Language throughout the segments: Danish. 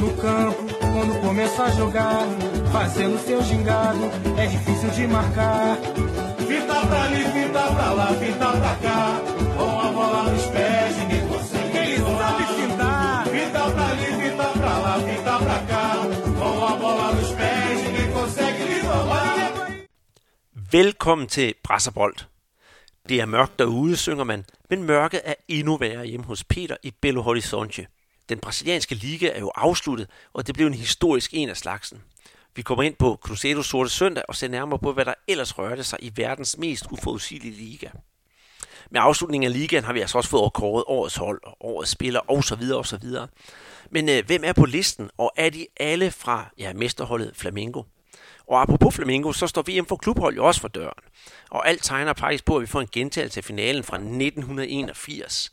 No campo, quando começa a jogar, fazendo seu gingado, é difícil de marcar. Fita pra ali, fita pra lá, fita pra cá, com a bola nos pés, ninguém consegue. Ele sabe fintar. Fita pra ali, fita pra lá, fita pra cá, com a bola nos pés, ninguém consegue lhe roubar. Velkommen til Brasserbold. Det er mørkt derude, synger man, men mørket er endnu værre hjemme hos Peter i Belo Horizonte. Den brasilianske liga er jo afsluttet, og det blev en historisk en af slagsen. Vi kommer ind på Cruzeiro Sorte Søndag og ser nærmere på, hvad der ellers rørte sig i verdens mest uforudsigelige liga. Med afslutningen af ligaen har vi altså også fået overkåret årets hold, og årets spiller så videre. Men øh, hvem er på listen, og er de alle fra ja, mesterholdet Flamengo? Og apropos Flamengo, så står VM for klubhold jo også for døren. Og alt tegner faktisk på, at vi får en gentagelse af finalen fra 1981.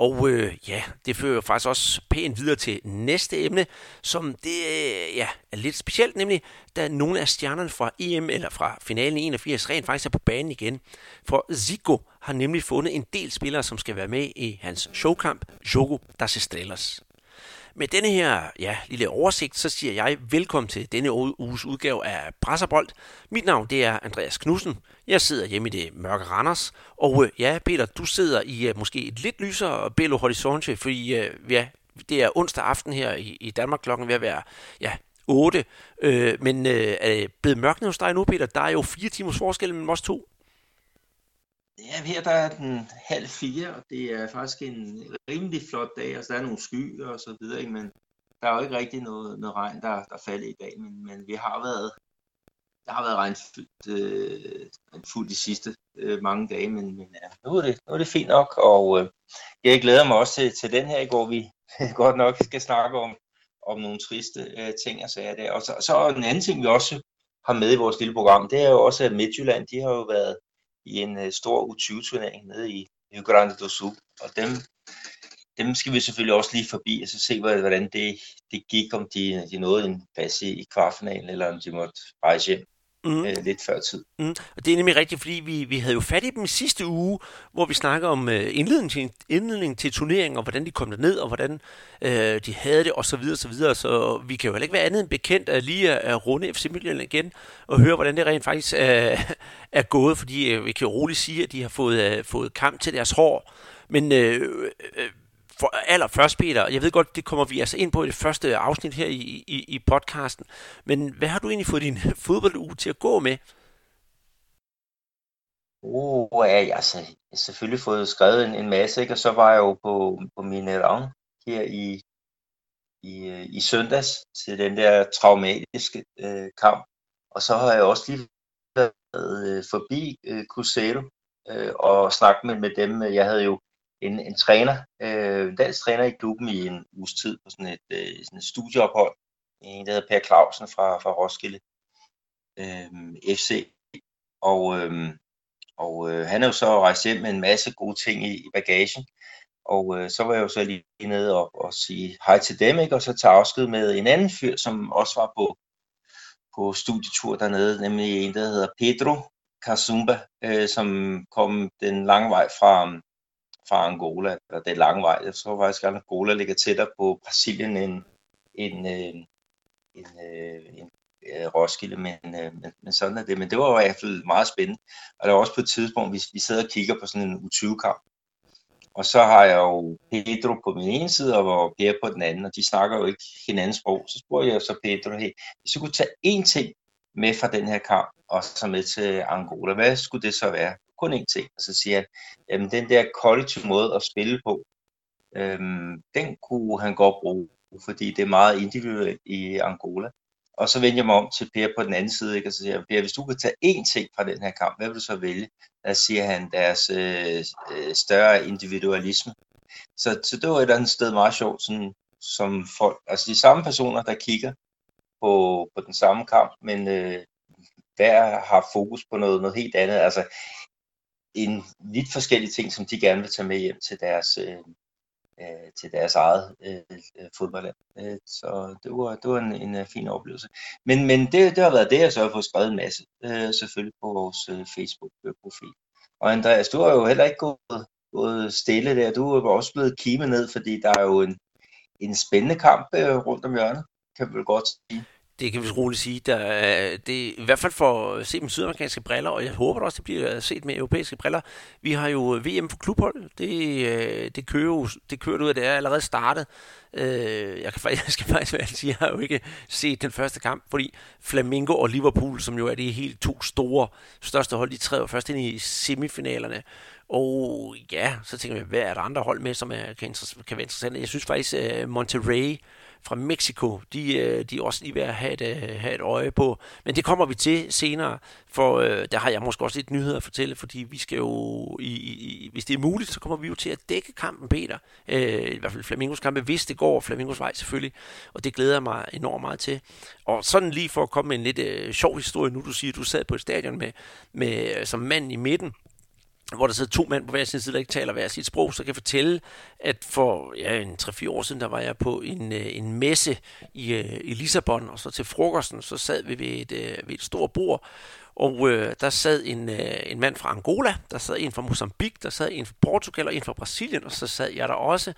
Og øh, ja, det fører jo faktisk også pænt videre til næste emne, som det øh, ja, er lidt specielt, nemlig da nogle af stjernerne fra EM eller fra finalen 81 rent faktisk er på banen igen. For Zico har nemlig fundet en del spillere, som skal være med i hans showkamp Jogo das Estrelas. Med denne her ja, lille oversigt, så siger jeg velkommen til denne uges udgave af Presserbold. Mit navn det er Andreas Knudsen. Jeg sidder hjemme i det mørke Randers. Og øh, ja, Peter, du sidder i øh, måske et lidt lysere Belo Horizonte, fordi øh, ja, det er onsdag aften her i, i Danmark klokken ved at være ja, 8. Øh, men øh, er det blevet mørkt hos dig nu, Peter? Der er jo fire timers forskel mellem os to. Ja, her der er den halv fire, og det er faktisk en rimelig flot dag. Altså, der er nogle skyer og så videre, ikke? men der er jo ikke rigtig noget, noget regn, der, der falder i dag. Men, men vi har været, der har været regnfyldt øh, fuld de sidste øh, mange dage, men, men ja, nu, er det, nu er det fint nok. Og øh, jeg glæder mig også til, til den her, hvor vi godt nok skal snakke om, om nogle triste øh, ting og sager der. Og så, så en anden ting, vi også har med i vores lille program, det er jo også, at Midtjylland, de har jo været i en uh, stor U20-turnering nede i Rio Grande do Sul, og dem, dem skal vi selvfølgelig også lige forbi, og så se, hvordan det, det gik, om de, de nåede en plads i, i kvartfinalen, eller om de måtte rejse hjem mm. øh, lidt før tid. Mm. Og det er nemlig rigtigt, fordi vi, vi havde jo fat i dem i sidste uge, hvor vi snakker om øh, indledning, til, indledning til turneringen, og hvordan de kom ned og hvordan øh, de havde det, og så videre, så videre. Så vi kan jo heller ikke være andet end bekendt at lige at, at runde FC Midtjylland igen, og høre, hvordan det rent faktisk er, er gået, fordi øh, vi kan jo roligt sige, at de har fået, øh, fået kamp til deres hår. Men øh, øh, for allerførst, Peter, jeg ved godt, det kommer vi altså ind på i det første afsnit her i, i, i podcasten, men hvad har du egentlig fået din fodbolduge til at gå med? Oh, ja, altså, jeg har selvfølgelig fået skrevet en, en masse, ikke? og så var jeg jo på, på min rang her i, i, øh, i søndags til den der traumatiske øh, kamp, og så har jeg også lige været øh, forbi øh, Cruzeiro øh, og snakket med, med dem. Jeg havde jo en, en træner, øh, en dansk træner i klubben i en uges tid på sådan et, øh, sådan et studieophold. En, der hedder Per Clausen fra, fra Roskilde øh, FC. Og, øh, og øh, han er jo så rejst hjem med en masse gode ting i, i bagagen. Og øh, så var jeg jo så lige nede og, og sige hej til dem, ikke? og så tage afsked med en anden fyr, som også var på, på studietur dernede, nemlig en, der hedder Pedro Kazumba, øh, som kom den lange vej fra, fra Angola, eller det er lang vej. Jeg tror faktisk, at Angola ligger tættere på Brasilien end, end, øh, end, øh, end øh, Roskilde, men, øh, men, men sådan er det. Men det var i hvert fald meget spændende. Og der var også på et tidspunkt, vi, vi sad og kigger på sådan en U20-kamp, og så har jeg jo Pedro på min ene side, og Per på den anden, og de snakker jo ikke hinandens sprog. Så spurgte jeg så Pedro, hey, hvis du kunne tage én ting med fra den her kamp, og så med til Angola, hvad skulle det så være? Kun én ting, og så siger han, jamen den der kollektive måde at spille på, øhm, den kunne han godt bruge, fordi det er meget individuelt i Angola. Og så vender jeg mig om til Per på den anden side, ikke? og så siger jeg, Per, hvis du kan tage én ting fra den her kamp, hvad vil du så vælge? Der siger han deres øh, øh større individualisme. Så, så det var et eller andet sted meget sjovt, sådan, som folk, altså de samme personer, der kigger på, på den samme kamp, men øh, hver har fokus på noget, noget helt andet. Altså, en lidt forskellige ting, som de gerne vil tage med hjem til deres, øh, øh til deres eget øh, øh, fodboldland. Øh, så det var, det var en, en, en fin oplevelse. Men, men det, det har været det, jeg så har fået skrevet en masse, øh, selvfølgelig på vores øh, Facebook-profil. Og Andreas, du har jo heller ikke gået, gået stille der. Du er også blevet kime ned, fordi der er jo en, en spændende kamp øh, rundt om hjørnet, kan vi vel godt sige. Det kan vi roligt sige. Der, det er i hvert fald for at se med sydamerikanske briller, og jeg håber også, det bliver set med europæiske briller. Vi har jo VM for klubhold. Det, øh, det, kører, jo, det kører ud af det er allerede startet. Øh, jeg, kan, jeg skal faktisk være sige, jeg har jo ikke set den første kamp, fordi Flamingo og Liverpool, som jo er de helt to store, største hold, de træder først ind i semifinalerne. Og ja, så tænker jeg, hvad er der andre hold med, som er, kan, kan være interessante? Jeg synes faktisk, øh, Monterrey fra Mexico, de, øh, de er også lige ved at have et, øh, have et øje på. Men det kommer vi til senere, for øh, der har jeg måske også lidt nyheder at fortælle, fordi vi skal jo, i, i, hvis det er muligt, så kommer vi jo til at dække kampen, Peter. Øh, I hvert fald Flamingos kampe, hvis det går Flamingos vej selvfølgelig. Og det glæder jeg mig enormt meget til. Og sådan lige for at komme med en lidt øh, sjov historie, nu du siger, at du sad på et stadion med, med, øh, som mand i midten, hvor der sidder to mænd på hver sin side, der ikke taler hver sit sprog, så kan jeg fortælle, at for ja, en 3-4 år siden, der var jeg på en, øh, en messe i, øh, i Lissabon, og så til frokosten, så sad vi ved et, øh, ved et stort bord, og øh, der sad en, øh, en mand fra Angola, der sad en fra Mozambique, der sad en fra Portugal og en fra Brasilien, og så sad jeg der også.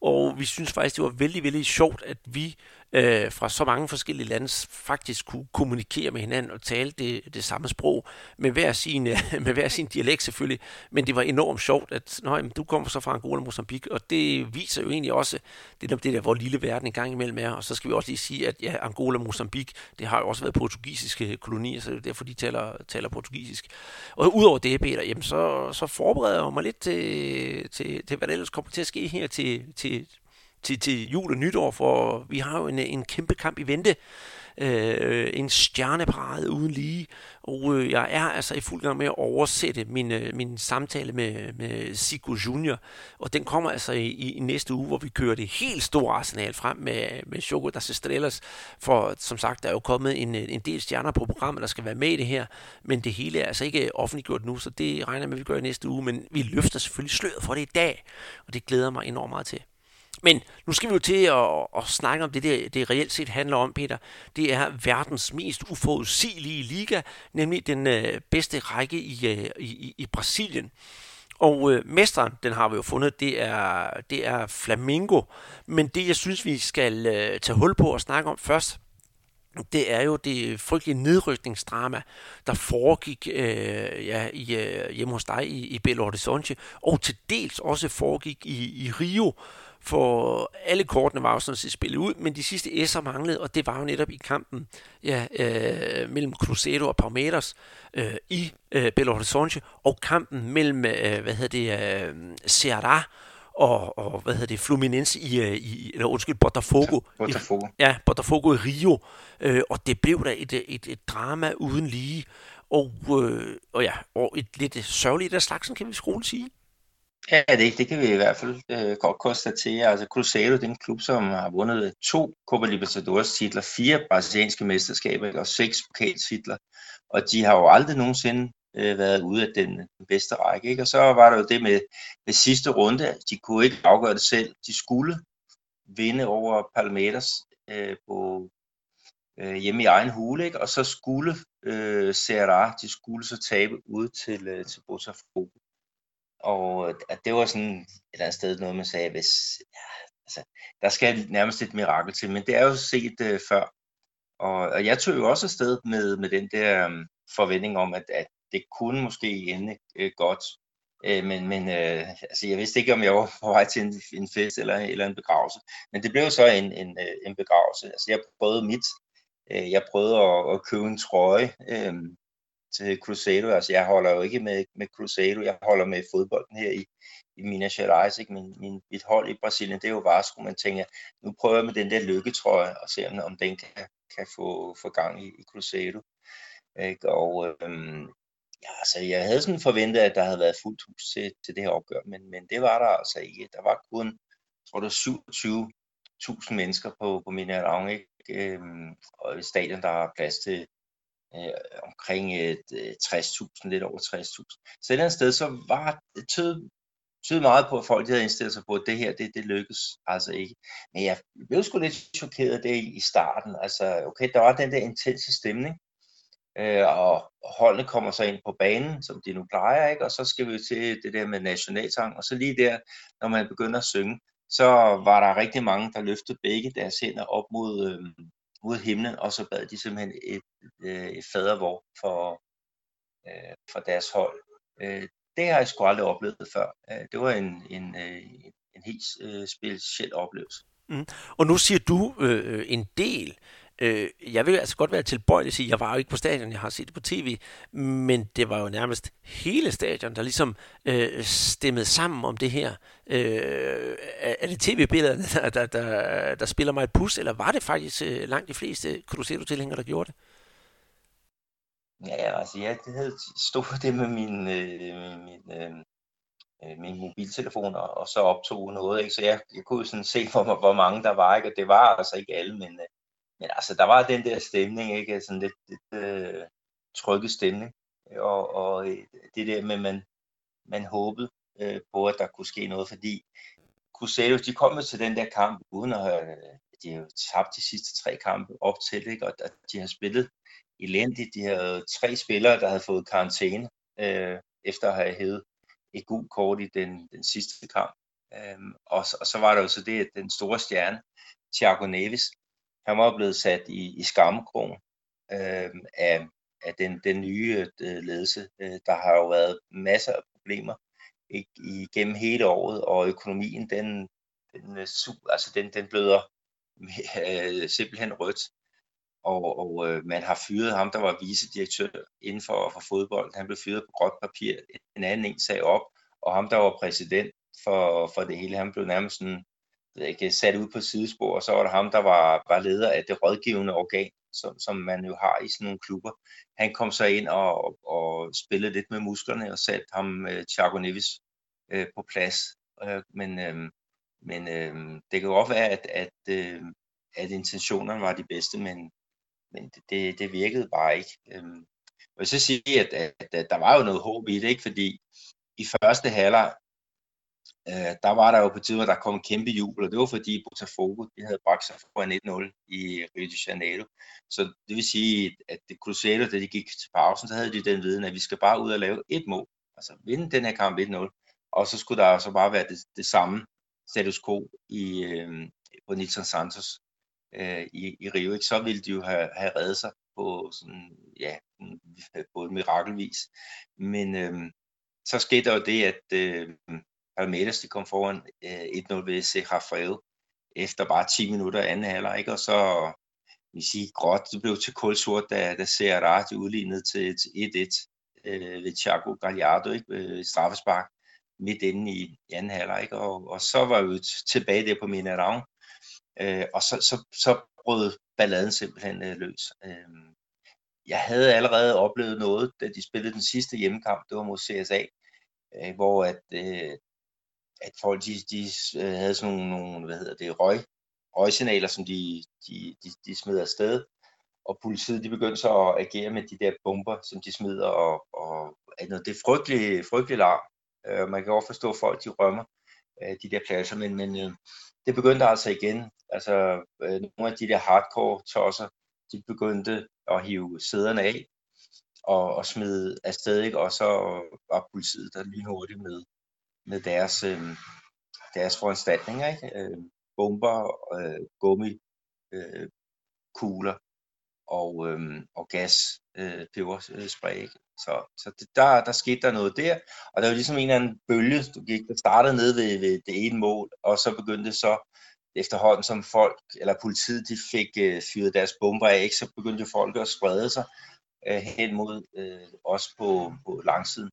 Og vi synes faktisk, det var vældig, vældig sjovt, at vi øh, fra så mange forskellige lande faktisk kunne kommunikere med hinanden og tale det, det samme sprog med hver, sin, øh, med hver sin dialekt selvfølgelig. Men det var enormt sjovt, at Nå, jamen, du kommer så fra Angola og Mozambique, og det viser jo egentlig også det der, det der hvor lille verden en gang imellem er. Og så skal vi også lige sige, at ja, Angola og Mozambique, det har jo også været portugisiske kolonier, så det er derfor, de taler, taler portugisisk. Og udover det, Peter, jamen, så, så forbereder jeg mig lidt til, til, til, hvad der ellers kommer til at ske her til, til til, til jul og nytår, for vi har jo en, en kæmpe kamp i vente. Øh, en stjerneparade uden lige, og øh, jeg er altså i fuld gang med at oversætte min, øh, min samtale med, med Sigo Junior, og den kommer altså i, i, næste uge, hvor vi kører det helt store arsenal frem med, med Choco das Estrellas, for som sagt, der er jo kommet en, en del stjerner på programmet, der skal være med i det her, men det hele er altså ikke offentliggjort nu, så det regner jeg med, at vi gør i næste uge, men vi løfter selvfølgelig sløret for det i dag, og det glæder mig enormt meget til. Men nu skal vi jo til at, at snakke om det, det, det reelt set handler om, Peter. Det er verdens mest uforudsigelige liga, nemlig den øh, bedste række i, øh, i, i Brasilien. Og øh, mesteren, den har vi jo fundet, det er, det er Flamingo. Men det, jeg synes, vi skal øh, tage hul på og snakke om først, det er jo det frygtelige nedrykningsdrama, der foregik øh, ja, i, øh, hjemme hos dig i, i Belo Horizonte, og til dels også foregik i, i Rio, for alle kortene var jo sådan set spillet ud, men de sidste S'er manglede, og det var jo netop i kampen ja, øh, mellem Cruzeiro og Palmeiras øh, i øh, Belo Horizonte, og kampen mellem, øh, hvad hedder det, øh, Ceará og, og hvad hedder det, Fluminense i, øh, i eller undskyld, Botafogo. Botafogo. I, ja, Botafogo i Rio. Øh, og det blev da et, et, et drama uden lige. Og, øh, og ja, og et lidt sørgeligt af slagsen, kan vi skole sige. Ja, det, det kan vi i hvert fald øh, godt konstatere. Altså Cruzeiro, det er en klub, som har vundet øh, to Copa Libertadores titler, fire brasilianske mesterskaber og seks pokaltitler. Og de har jo aldrig nogensinde øh, været ude af den, den bedste række. Ikke? Og så var der jo det med, med sidste runde. De kunne ikke afgøre det selv. De skulle vinde over Palmeiras øh, på, øh, hjemme i egen hule. Ikke? Og så skulle øh, Serra, de skulle så tabe ud til, øh, til Botafogo. Og øh, at det var sådan et eller andet sted noget, man sagde, hvis, ja, altså, der skal nærmest et mirakel til, men det er jo set øh, før. Og, og jeg tog jo også afsted med, med den der um, forventning om, at, at det kunne måske ende øh, godt. Øh, men men øh, altså, jeg vidste ikke, om jeg var på vej til en, en fest eller, eller en begravelse. Men det blev så en, en, øh, en begravelse. Altså, jeg prøvede mit. Øh, jeg prøvede at, at købe en trøje, øh, til Cruzeiro. Altså, jeg holder jo ikke med, med Cruzeiro, jeg holder med fodbolden her i, i Minas Gerais. Ikke? Min, min, mit hold i Brasilien, det er jo Vasco, man tænker, nu prøver jeg med den der lykketrøje og se, om, om den kan, kan få, få gang i, i Cruzeiro. Ikke? Og øhm, ja, altså, jeg havde sådan forventet, at der havde været fuldt hus til, til det her opgør, men, men det var der altså ikke. Der var kun, jeg tror det var 27.000 mennesker på, på Mineirão, ikke? Øhm, og i stadion, der har plads til øh, omkring øh, 60.000, lidt over 60.000. Så et eller andet sted, så var det tød, tød meget på, at folk havde indstillet sig på, at det her, det, det lykkes altså ikke. Men jeg blev sgu lidt chokeret af det i starten. Altså, okay, der var den der intense stemning, øh, og holdene kommer så ind på banen, som de nu plejer, ikke? og så skal vi til det der med nationalsang, og så lige der, når man begynder at synge, så var der rigtig mange, der løftede begge deres hænder op mod, øh, mod himlen, og så bad de simpelthen et, øh, et fadervor for, øh, for deres hold. Øh, det har jeg sgu aldrig oplevet før. Øh, det var en, en, øh, en helt øh, speciel oplevelse. Mm. Og nu siger du øh, en del. Øh, jeg vil altså godt være tilbøjelig at sige, jeg var jo ikke på stadion, jeg har set det på tv, men det var jo nærmest hele stadion, der ligesom øh, stemmede sammen om det her. Øh, er det tv-billederne, der, der, der, der spiller mig et pus, eller var det faktisk øh, langt de fleste Cruzeiro-tilhængere, der gjorde det? Ja, altså jeg havde stået det med min, øh, min, øh, øh, min mobiltelefon og, og så optog noget, ikke? så jeg, jeg kunne sådan se, hvor, hvor mange der var, ikke? og det var altså ikke alle, men, øh, men altså der var den der stemning, ikke? Altså, sådan lidt, lidt øh, trygge stemning, og, og øh, det der med, man, man håbede øh, på, at der kunne ske noget, fordi Crusaders, de kom jo til den der kamp, uden at have, de har jo tabt de sidste tre kampe op til, ikke? og de har spillet elendigt. De havde tre spillere, der havde fået karantæne, øh, efter at have hævet et gult kort i den, den sidste kamp. Øhm, og, og så var der jo så det, at den store stjerne, Thiago Neves, han var blevet sat i, i skammekrogen øhm, af, af den, den nye øh, ledelse. Øh, der har jo været masser af problemer ikke, igennem hele året, og økonomien, den, den, øh, altså den, den bløder øh, simpelthen rødt og, og øh, man har fyret ham, der var vicedirektør inden for, for fodbold. Han blev fyret på gråt papir. En anden en sag op, og ham, der var præsident for, for det hele, han blev nærmest sådan, ikke, sat ud på sidespor, og så var der ham, der var, var leder af det rådgivende organ, som, som man jo har i sådan nogle klubber. Han kom så ind og, og spillede lidt med musklerne og satte ham, øh, Thiago Neves, øh, på plads. Øh, men øh, men øh, det kan godt være, at, at, øh, at intentionerne var de bedste, men, men det, det virkede bare ikke. Øhm, jeg vil så sige, at, at, at der var jo noget håb i det, ikke? fordi i første halvleg, øh, der var der jo på tide, at der kom en kæmpe jubel, og det var fordi Botafogo de havde bragt sig foran 1-0 i Rio de Janeiro. Så det vil sige, at det Cruzeiro, da de gik til pausen, så havde de den viden, at vi skal bare ud og lave et mål. Altså vinde den her kamp 1-0. Og så skulle der så bare være det, det samme status quo i, øh, på Nilsson Santos øh, i, i Rio, ikke, så ville de jo have, have reddet sig på sådan, ja, på mirakelvis. Men øh, så skete der jo det, at øh, Palmeiras de kom foran øh, 1-0 ved C. Rafael efter bare 10 minutter anden halvleg, ikke? og så vi sige, gråt, det blev til kulsort, da, da Serra de udlignede til, til 1-1 øh, ved Thiago Gallardo, ikke? Ved straffespark midt inde i, anden halvleg, ikke? Og, og så var vi tilbage der på Minerang, Øh, og så, så, så brød balladen simpelthen øh, løs. Øh, jeg havde allerede oplevet noget, da de spillede den sidste hjemmekamp, det var mod CSA, øh, hvor at, øh, at folk de, de øh, havde sådan nogle, nogle, hvad hedder det, røg, røgsignaler, som de, de, de, de smed afsted, og politiet de begyndte så at agere med de der bomber, som de smider, og, og det er frygtelig, frygtelig larm. Øh, man kan også forstå, at folk de rømmer øh, de der pladser, men, men øh, det begyndte altså igen. Altså øh, nogle af de der hardcore tosser, de begyndte at hive sæderne af og, og smide afsted, ikke? og så var politiet der lynhurtigt med, med deres, øh, deres foranstaltninger, ikke? Øh, bomber, øh, gummi, øh, kugler og, øh, og gas, øh, peberspray. Ikke? Så, så det, der, der skete der noget der, og der var ligesom en eller anden bølge, du gik, der startede ned ved, ved det ene mål, og så begyndte så efterhånden som folk, eller politiet, de fik øh, fyret deres bomber af, ikke, så begyndte folk at sprede sig øh, hen mod øh, os på, på langsiden.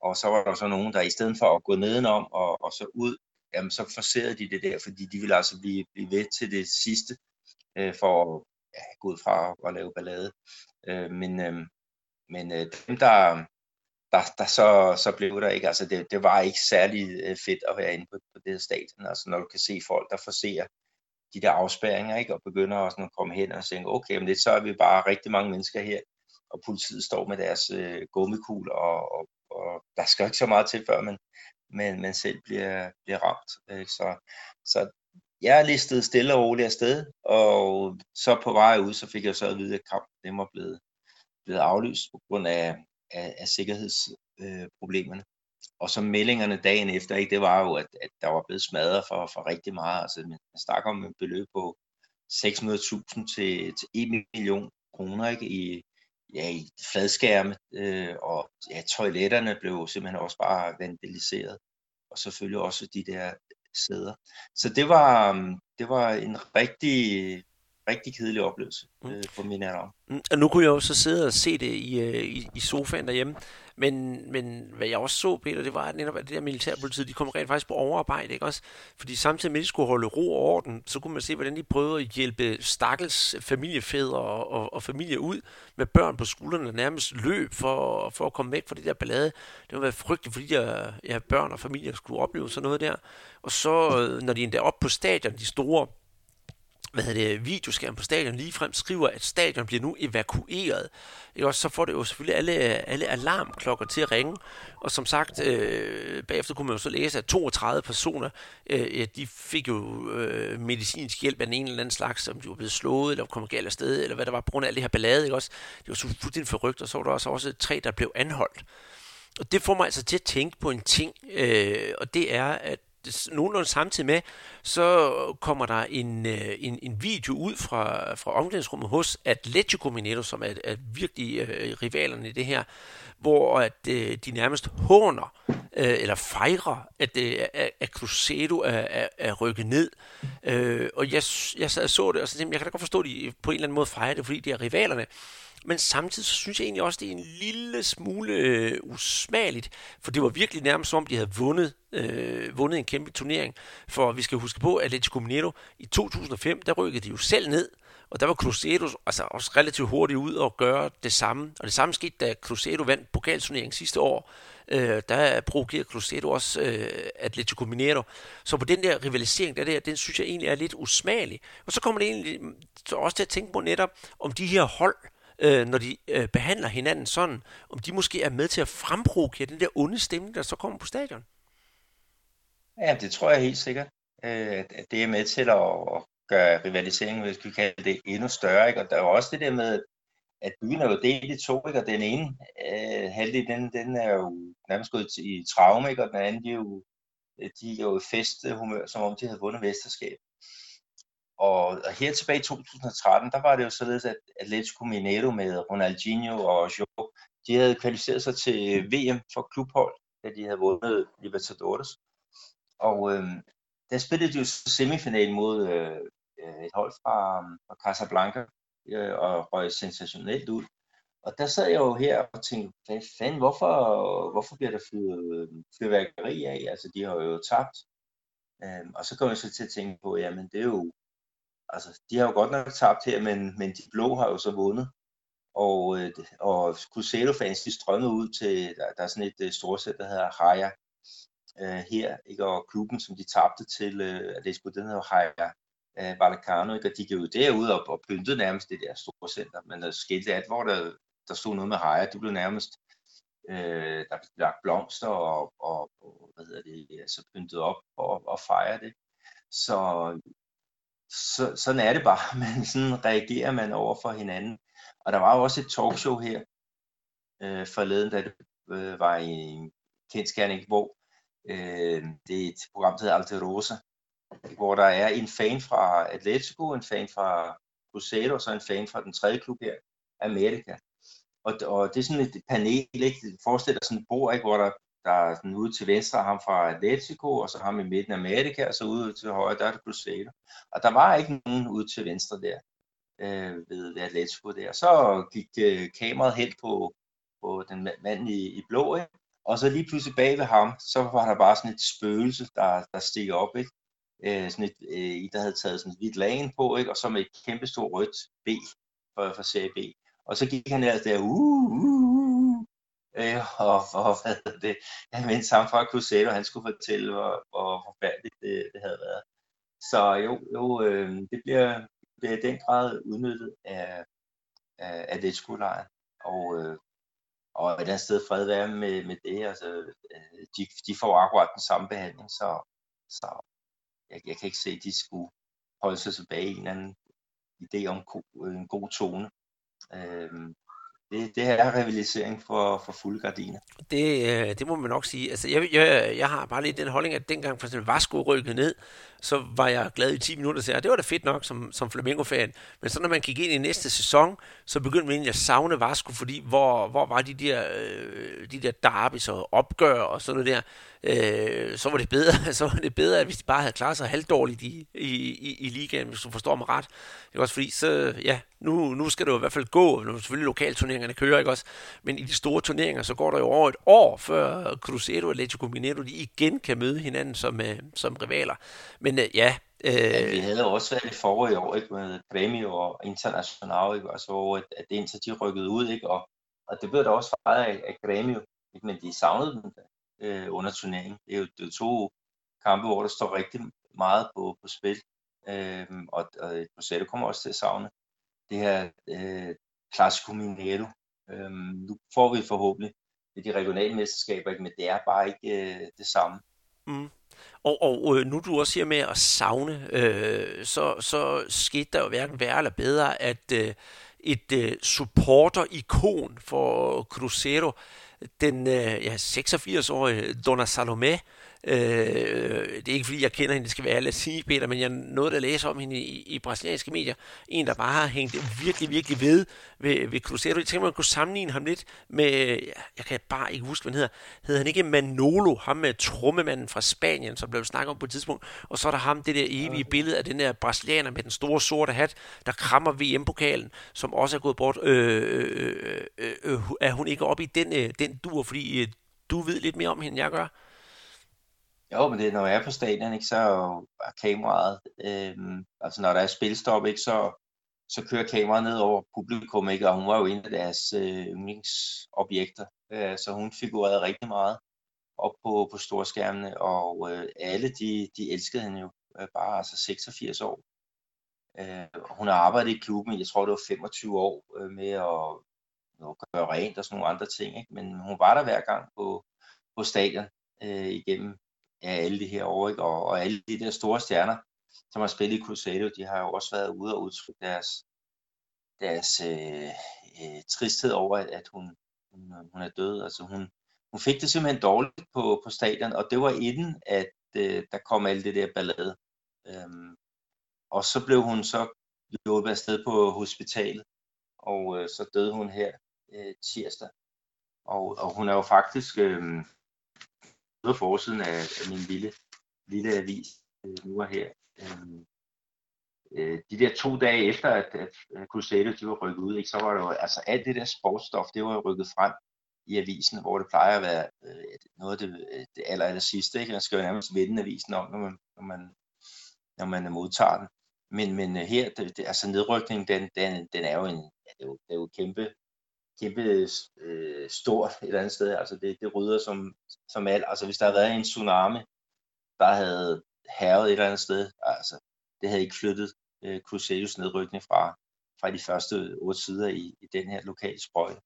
Og så var der så nogen, der i stedet for at gå nedenom og, og så ud, jamen så forserede de det der, fordi de ville altså blive, blive ved til det sidste, øh, for at ja, gå ud fra at lave ballade. Øh, men øh, men øh, dem, der, der, der så, så blev der ikke, altså det, det var ikke særlig øh, fedt at være inde på, på det her stadion, altså når du kan se folk, der forser de der afspærringer, ikke, og begynder også at komme hen og sige, okay, men det, så er vi bare rigtig mange mennesker her, og politiet står med deres øh, gummikugler, og, og, og der skal ikke så meget til, før man, man, man selv bliver, bliver ramt. Ikke? Så, så jeg listede stille og roligt afsted, og så på vej ud, så fik jeg så at vide, at kampen den var blevet, blevet aflyst på grund af, af, af sikkerhedsproblemerne. og så meldingerne dagen efter, ikke, det var jo, at, at der var blevet smadret for, for rigtig meget. Altså, man snakker om et beløb på 600.000 til, til 1 million kroner ikke, i, ja, i fladskærme, øh, og ja, toiletterne blev simpelthen også bare vandaliseret, og selvfølgelig også de der sæder. Så det var, øhm, det var en rigtig, rigtig kedelig oplevelse mm. øh, min alder. Mm, og nu kunne jeg jo så sidde og se det i, øh, i, i sofaen derhjemme, men, men hvad jeg også så, Peter, det var at netop, at det der militærpolitiet, de kom rent faktisk på overarbejde, ikke også? Fordi samtidig med, at de skulle holde ro og orden, så kunne man se, hvordan de prøvede at hjælpe stakkels familiefædre og, og, og familier ud med børn på skuldrene, nærmest løb for, for at komme væk fra det der ballade. Det var været frygteligt, fordi jeg, ja, børn og familier skulle opleve sådan noget der. Og så, øh, når de endda op på stadion, de store hvad hedder det, videoskærm på stadion lige frem skriver, at stadion bliver nu evakueret, ikke også, så får det jo selvfølgelig alle, alle alarmklokker til at ringe. Og som sagt, øh, bagefter kunne man jo så læse, at 32 personer, øh, de fik jo øh, medicinsk hjælp af den ene eller anden slags, som de var blevet slået, eller kom galt afsted, eller hvad der var på grund af alt det her ballade. Ikke også? Det var så fuldstændig forrygt, og så var der også, også tre, der blev anholdt. Og det får mig altså til at tænke på en ting, øh, og det er, at nogenlunde samtidig med, så kommer der en, øh, en, en video ud fra, fra omklædningsrummet hos Atletico Mineiro, som er, er virkelig øh, rivalerne i det her, hvor at, øh, de nærmest håner øh, eller fejrer, at, øh, at Cruzeiro er, er, er rykket ned. Øh, og jeg, jeg sad og så det, og så tænkte, jeg kan da godt forstå, at de på en eller anden måde fejrer det, fordi det er rivalerne. Men samtidig så synes jeg egentlig også, det er en lille smule øh, usmageligt, for det var virkelig nærmest som om, de havde vundet, øh, vundet en kæmpe turnering. For vi skal huske på, at Atletico Mineiro i 2005, der rykkede de jo selv ned, og der var Cruzeiro altså også relativt hurtigt ud og gøre det samme. Og det samme skete, da Cruzeiro vandt pokalturneringen sidste år. Øh, der provokerede Cruzeiro også øh, Atletico Mineiro. Så på den der rivalisering, der, der, den synes jeg egentlig er lidt usmagelig. Og så kommer det egentlig mm, også til at tænke på netop, om de her hold, øh, øh, når de øh, behandler hinanden sådan, om de måske er med til at fremprovokere den der onde stemning, der så kommer på stadion. Ja, det tror jeg helt sikkert, øh, at det er med til at gøre rivaliseringen, hvis vi kalder det, endnu større. Ikke? Og der er jo også det der med, at byen er jo delt i to, ikke? og den ene øh, halvdel, den, den er jo nærmest gået i traume, ikke? og den anden, de er jo, de er jo i festhumør, som om de havde vundet mesterskab. Og, og her tilbage i 2013, der var det jo således, at Atletico Mineiro med Ronaldinho og Jo, de havde kvalificeret sig til VM for klubhold, da de havde vundet Libertadores. Og øh, der spillede de jo semifinalen mod øh, et hold fra, fra Casablanca øh, og røg sensationelt ud. Og der sad jeg jo her og tænkte, hvad fanden, hvorfor, hvorfor bliver der fyret fyrværkeri af? Altså, de har jo tabt. Øhm, og så kom jeg så til at tænke på, jamen det er jo, altså, de har jo godt nok tabt her, men, men de blå har jo så vundet. Og, øh, og Cruzeiro-fans, de strømmede ud til, der, der er sådan et øh, uh, storsæt, der hedder Haya øh, her, ikke? og klubben, som de tabte til, øh, det skulle, den hedder Haya øh, Vallecano, ikke? og de gik jo derud og, og pyntede nærmest det der store center, men der skete at hvor der, der stod noget med Haya, det blev nærmest, øh, der blev lagt blomster og, og, og hvad hedder det, altså pyntet op og, og fejre det. Så så, sådan er det bare, men sådan reagerer man over for hinanden. Og der var jo også et talkshow her øh, forleden, da det øh, var i en kendskærning, hvor øh, det er et program, der hedder Alte Rosa, hvor der er en fan fra Atletico, en fan fra Cruzeiro, og så en fan fra den tredje klub her, Amerika. Og, og det er sådan et panel, ikke? Forestil dig sådan et bord, ikke? hvor der der er sådan ude til venstre ham fra Atletico, og så ham i midten af Amerika, og så ude til højre, der er det Cruzeiro. Og der var ikke nogen ude til venstre der, øh, ved, ved Atletico der. Så gik øh, kameraet helt på, på den mand i, i blå, ikke? og så lige pludselig bag ved ham, så var der bare sådan et spøgelse, der, der stiger op, ikke? Øh, sådan et, øh, der havde taget sådan et hvidt lagen på, ikke? og så med et kæmpestort rødt B for, for serie B. Og så gik han ellers der, uh, uh, Øh, og, og hvad hedder det, jeg mente sammen fra Cruzeiro, han skulle fortælle, hvor, hvor forfærdeligt det, det havde været. Så jo, jo øh, det bliver, bliver i den grad udnyttet af, af, af det skolejren. Og, øh, og et andet sted fred være med, med det. Altså, øh, de, de får akkurat den samme behandling, så, så jeg, jeg kan ikke se, at de skulle holde sig tilbage i en anden idé om en god tone. Øh, det, det her er rivalisering for, for fulde gardiner. Det, øh, det må man nok sige. Altså, jeg, jeg, jeg har bare lidt den holdning, at dengang for eksempel Vasco rykkede ned, så var jeg glad i 10 minutter, og det var da fedt nok som, som Flamengo-fan. Men så når man gik ind i næste sæson, så begyndte man egentlig at savne Vasco, fordi hvor, hvor var de der, øh, de der derbis og opgør og sådan noget der, øh, så var det bedre, så var det bedre, at hvis de bare havde klaret sig halvdårligt i, i, i, i ligaen, hvis du forstår mig ret. Ikke også fordi, så ja, nu, nu skal det jo i hvert fald gå, når selvfølgelig lokalturneringerne kører, ikke også? Men i de store turneringer, så går der jo over et år, før Cruzeiro og Atletico Mineiro, de igen kan møde hinanden som, øh, som rivaler. Men øh, ja, Øh, ja, vi havde også været i forrige år ikke, med Grêmio og International, ikke, altså, hvor at, at det indtil de rykkede ud, ikke, og, og det blev da også fejret af, af Grêmio, ikke, men de savnede dem øh, under turneringen. Det er jo det er to kampe, hvor der står rigtig meget på, på spil, øh, og, og Rosette kommer også til at savne det her øh, Classico Mineiro. Øh, nu får vi forhåbentlig de regionale mesterskaber, ikke, men det er bare ikke øh, det samme. Mm. Og, og øh, nu du også siger med at savne, øh, så, så skete der jo hverken værre eller bedre, at øh, et øh, supporter-ikon for Cruzeiro, den øh, ja, 86-årige Donna Salome, Øh, det er ikke fordi, jeg kender hende, det skal være ærlig at sige, Peter, men jeg nåede at læse om hende i, i brasilianske medier. En, der bare har hængt virkelig, virkelig ved ved, ved Cruzeiro. Jeg tænker, man kunne sammenligne ham lidt med, jeg kan bare ikke huske, hvad han hedder. Hedder han ikke Manolo, ham med trummemanden fra Spanien, som blev snakket om på et tidspunkt. Og så er der ham, det der evige billede af den der brasilianer med den store sorte hat, der krammer VM-pokalen, som også er gået bort. Øh, øh, øh, øh, er hun ikke oppe i den, øh, den dur, fordi øh, du ved lidt mere om hende, end jeg gør? Jo, men det, når jeg er på stadion, ikke, så er kameraet, øh, altså når der er spilstop, ikke, så, så kører kameraet ned over publikum, ikke, og hun var jo en af deres øh, yndlingsobjekter, øh, så hun figurerede rigtig meget op på, på storskærmene, og øh, alle de, de elskede hende jo øh, bare, altså 86 år. Øh, hun har arbejdet i klubben, jeg tror det var 25 år, øh, med at, at gøre rent og sådan nogle andre ting, ikke? men hun var der hver gang på, på stadion øh, igennem ja, alle de her år, ikke? Og, og alle de der store stjerner, som har spillet i Crusader, de har jo også været ude og udtrykke deres, deres øh, øh, tristhed over, at, at hun, hun, hun er død. Altså hun, hun fik det simpelthen dårligt på, på stadion, og det var inden, at øh, der kom alt det der ballade. Øhm, og så blev hun så hjulpet afsted på hospitalet, og øh, så døde hun her øh, tirsdag. Og, og hun er jo faktisk, øh, på forsiden af, af min lille, lille avis øh, nu og her. Øhm, øh, de der to dage efter, at, at Crusader de var rykket ud, ikke, så var der jo, altså alt det der sportsstof, det var jo rykket frem i avisen, hvor det plejer at være øh, noget af det, øh, det aller, aller sidste. Ikke? Man skal jo nærmest vende avisen om, når man, når man, når man modtager den. Men, men øh, her, det, det, altså nedrykningen, den, den, den er jo en, ja, det er jo, det er jo kæmpe kæmpe øh, stort et eller andet sted. Altså det, det rydder som, som alt. Altså hvis der havde været en tsunami, der havde herret et eller andet sted, altså det havde ikke flyttet øh, Crusaders nedrykning fra, fra de første otte sider i, i den her lokale sprøjte.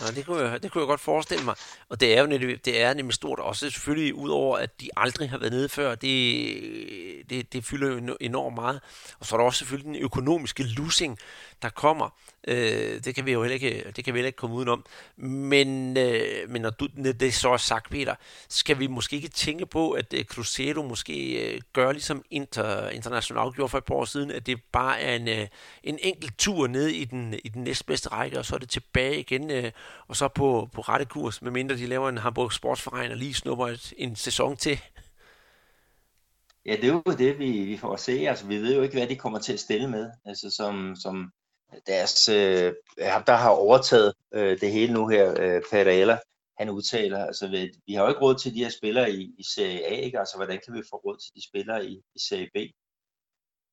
Ja, det kunne, jeg, det kunne jeg godt forestille mig. Og det er jo nemlig, det er nemlig stort også selvfølgelig, udover at de aldrig har været nede før, det, det, det fylder jo enormt meget. Og så er der også selvfølgelig den økonomiske losing, der kommer. Øh, det kan vi jo heller ikke, det kan vi heller ikke komme udenom. Men, øh, men når du, det så er sagt, Peter, skal vi måske ikke tænke på, at øh, Cruzeiro måske øh, gør ligesom Inter, International gjorde for et par år siden, at det bare er en, øh, en enkelt tur ned i den, i den næstbedste række, og så er det tilbage igen, øh, og så på, på rette kurs, medmindre de laver en Hamburg Sportsforening og lige snupper et, en sæson til. Ja, det er jo det, vi, vi får at se. Altså, vi ved jo ikke, hvad de kommer til at stille med. Altså, som, som deres, øh, der har overtaget øh, det hele nu her, øh, Pereira, han udtaler, altså vi, vi har jo ikke råd til de her spillere i, i Serie A, ikke? altså hvordan kan vi få råd til de spillere i, i Serie B?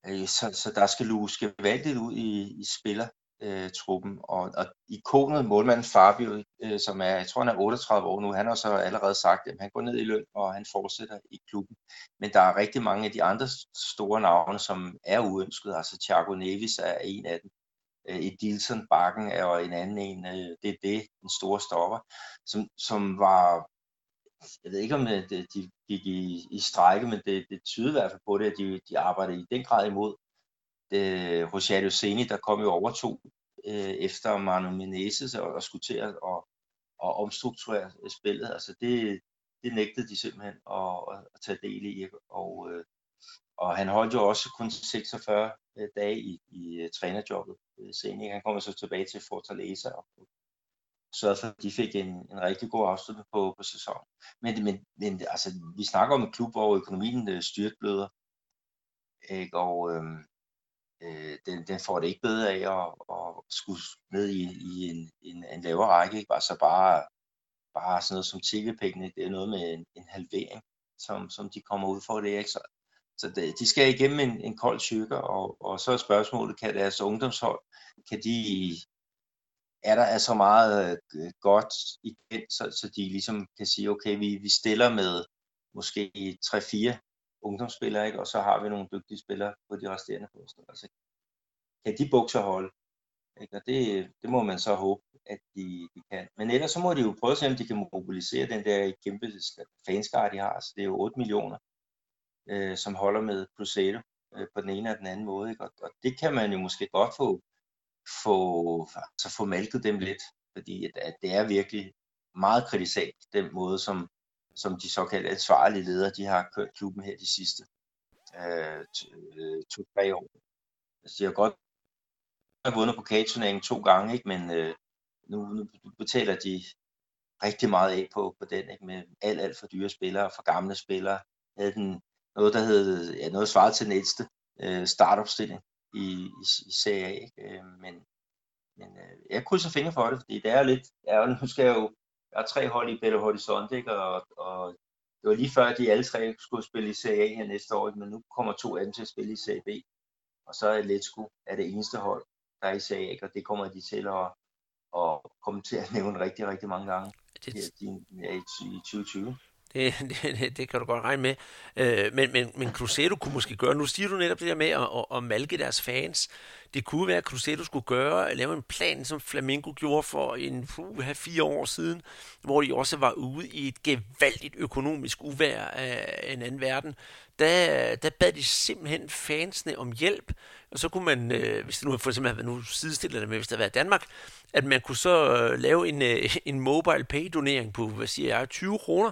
Øh, så, så der skal luge gevaldigt ud i, i spiller, øh, truppen. Og, og ikonet målmanden Fabio, øh, som er, jeg tror han er 38 år nu, han har så allerede sagt, at han går ned i løn, og han fortsætter i klubben. Men der er rigtig mange af de andre store navne, som er uønskede. Altså Thiago Neves er en af dem. Øh, Edilson Bakken er jo en anden en. Øh, det er det, den store stopper, som, som var jeg ved ikke om øh, det, de gik i, i strække, men det, det tyder i hvert fald på det, at de, de arbejder i den grad imod øh, Rosario Seni, der kom jo over to øh, efter Manu Menezes og, og skulle til at og, og omstrukturere øh, spillet. Altså det, det nægtede de simpelthen at, at, tage del i. Og, øh, og han holdt jo også kun 46 øh, dage i, i uh, trænerjobbet. Øh, Senere. Han kommer så tilbage til Fortaleza og sørgede for, at de fik en, en rigtig god afslutning på, på sæsonen. Men, men, men altså, vi snakker om en klub, hvor økonomien øh, styrtbløder, ikke? og øh, øh, den, den får det ikke bedre af at, at skulle ned i, i en, en, en lavere række. Ikke? Altså bare, bare sådan noget som tv-pengene, det er noget med en, en halvering, som, som de kommer ud for det. Ikke? Så, så det, de skal igennem en, en kold tykker, og, og så er spørgsmålet, kan deres ungdomshold, kan de er der er så meget øh, godt igen, så, så de ligesom kan sige, okay, vi, vi stiller med måske 3-4 ungdomsspillere, ikke? og så har vi nogle dygtige spillere på de resterende poster. Altså, kan de bukser holde? Ikke? Og det, det må man så håbe, at de, de kan. Men ellers så må de jo prøve at se, om de kan mobilisere den der kæmpe fanskare, de har. Så det er jo 8 millioner, øh, som holder med Crusader øh, på den ene og den anden måde. Ikke? Og, og det kan man jo måske godt få få, altså få malket dem lidt, fordi at, at det er virkelig meget kritisabelt, den måde, som, som de såkaldte ansvarlige ledere, de har kørt klubben her de sidste øh, øh to-tre år. Altså, de har godt vundet pokalturneringen to gange, ikke? men øh, nu, nu betaler de rigtig meget af på, på den, ikke? med alt, alt for dyre spillere, for gamle spillere. Havde den noget, der hed, ja, noget svaret til den ældste øh, startopstilling i, i, i CA. Ikke? Øh, men men øh, jeg krydser fingre for det, fordi det er lidt, ja, nu skal jeg jo, jeg har tre hold i Belo Horizonte, ikke? Og, og det var lige før, at de alle tre skulle spille i CA her næste år, men nu kommer to af dem til at spille i CAB. Og så er Letsko er det eneste hold, der er i CA, ikke? og det kommer de til at, at komme til at nævne rigtig, rigtig mange gange det... her, i, i 2020. Det, det, det kan du godt regne med. Øh, men, men, men Cruzeiro kunne måske gøre, nu siger du netop det der med at, at, at malke deres fans. Det kunne være, at Cruzeiro skulle gøre, lave en plan, som Flamengo gjorde for en uh, fire år siden, hvor de også var ude i et gevaldigt økonomisk uvær af en anden verden. Der, der bad de simpelthen fansene om hjælp, og så kunne man, øh, hvis det nu for eksempel nu sidestiller det med, hvis det var Danmark, at man kunne så øh, lave en, øh, en mobile pay donering på, hvad siger jeg, 20 kroner,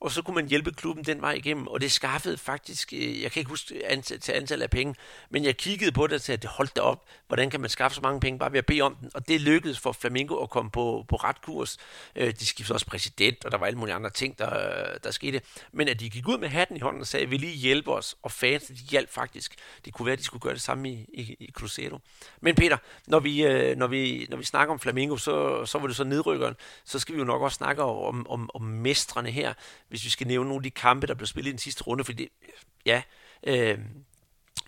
og så kunne man hjælpe klubben den vej igennem, og det skaffede faktisk, øh, jeg kan ikke huske antal, til antal af penge, men jeg kiggede på det og sagde, holdt det op, hvordan kan man skaffe så mange penge bare ved at bede om den, og det lykkedes for Flamingo at komme på, på ret kurs. Øh, de skiftede også præsident, og der var alle mulige andre ting, der, der skete, men at de gik ud med hatten i hånden og sagde, vil lige hjælpe os, og fans, de hjalp faktisk. Det kunne være, at de skulle gøre det samme i, i, i Cruzeiro. Men Peter, når vi, øh, når vi, når vi snakker om Flamingo, så, så var det så nedrykkeren, så skal vi jo nok også snakke om, om, om mestrene her hvis vi skal nævne nogle af de kampe, der blev spillet i den sidste runde, fordi ja, øh,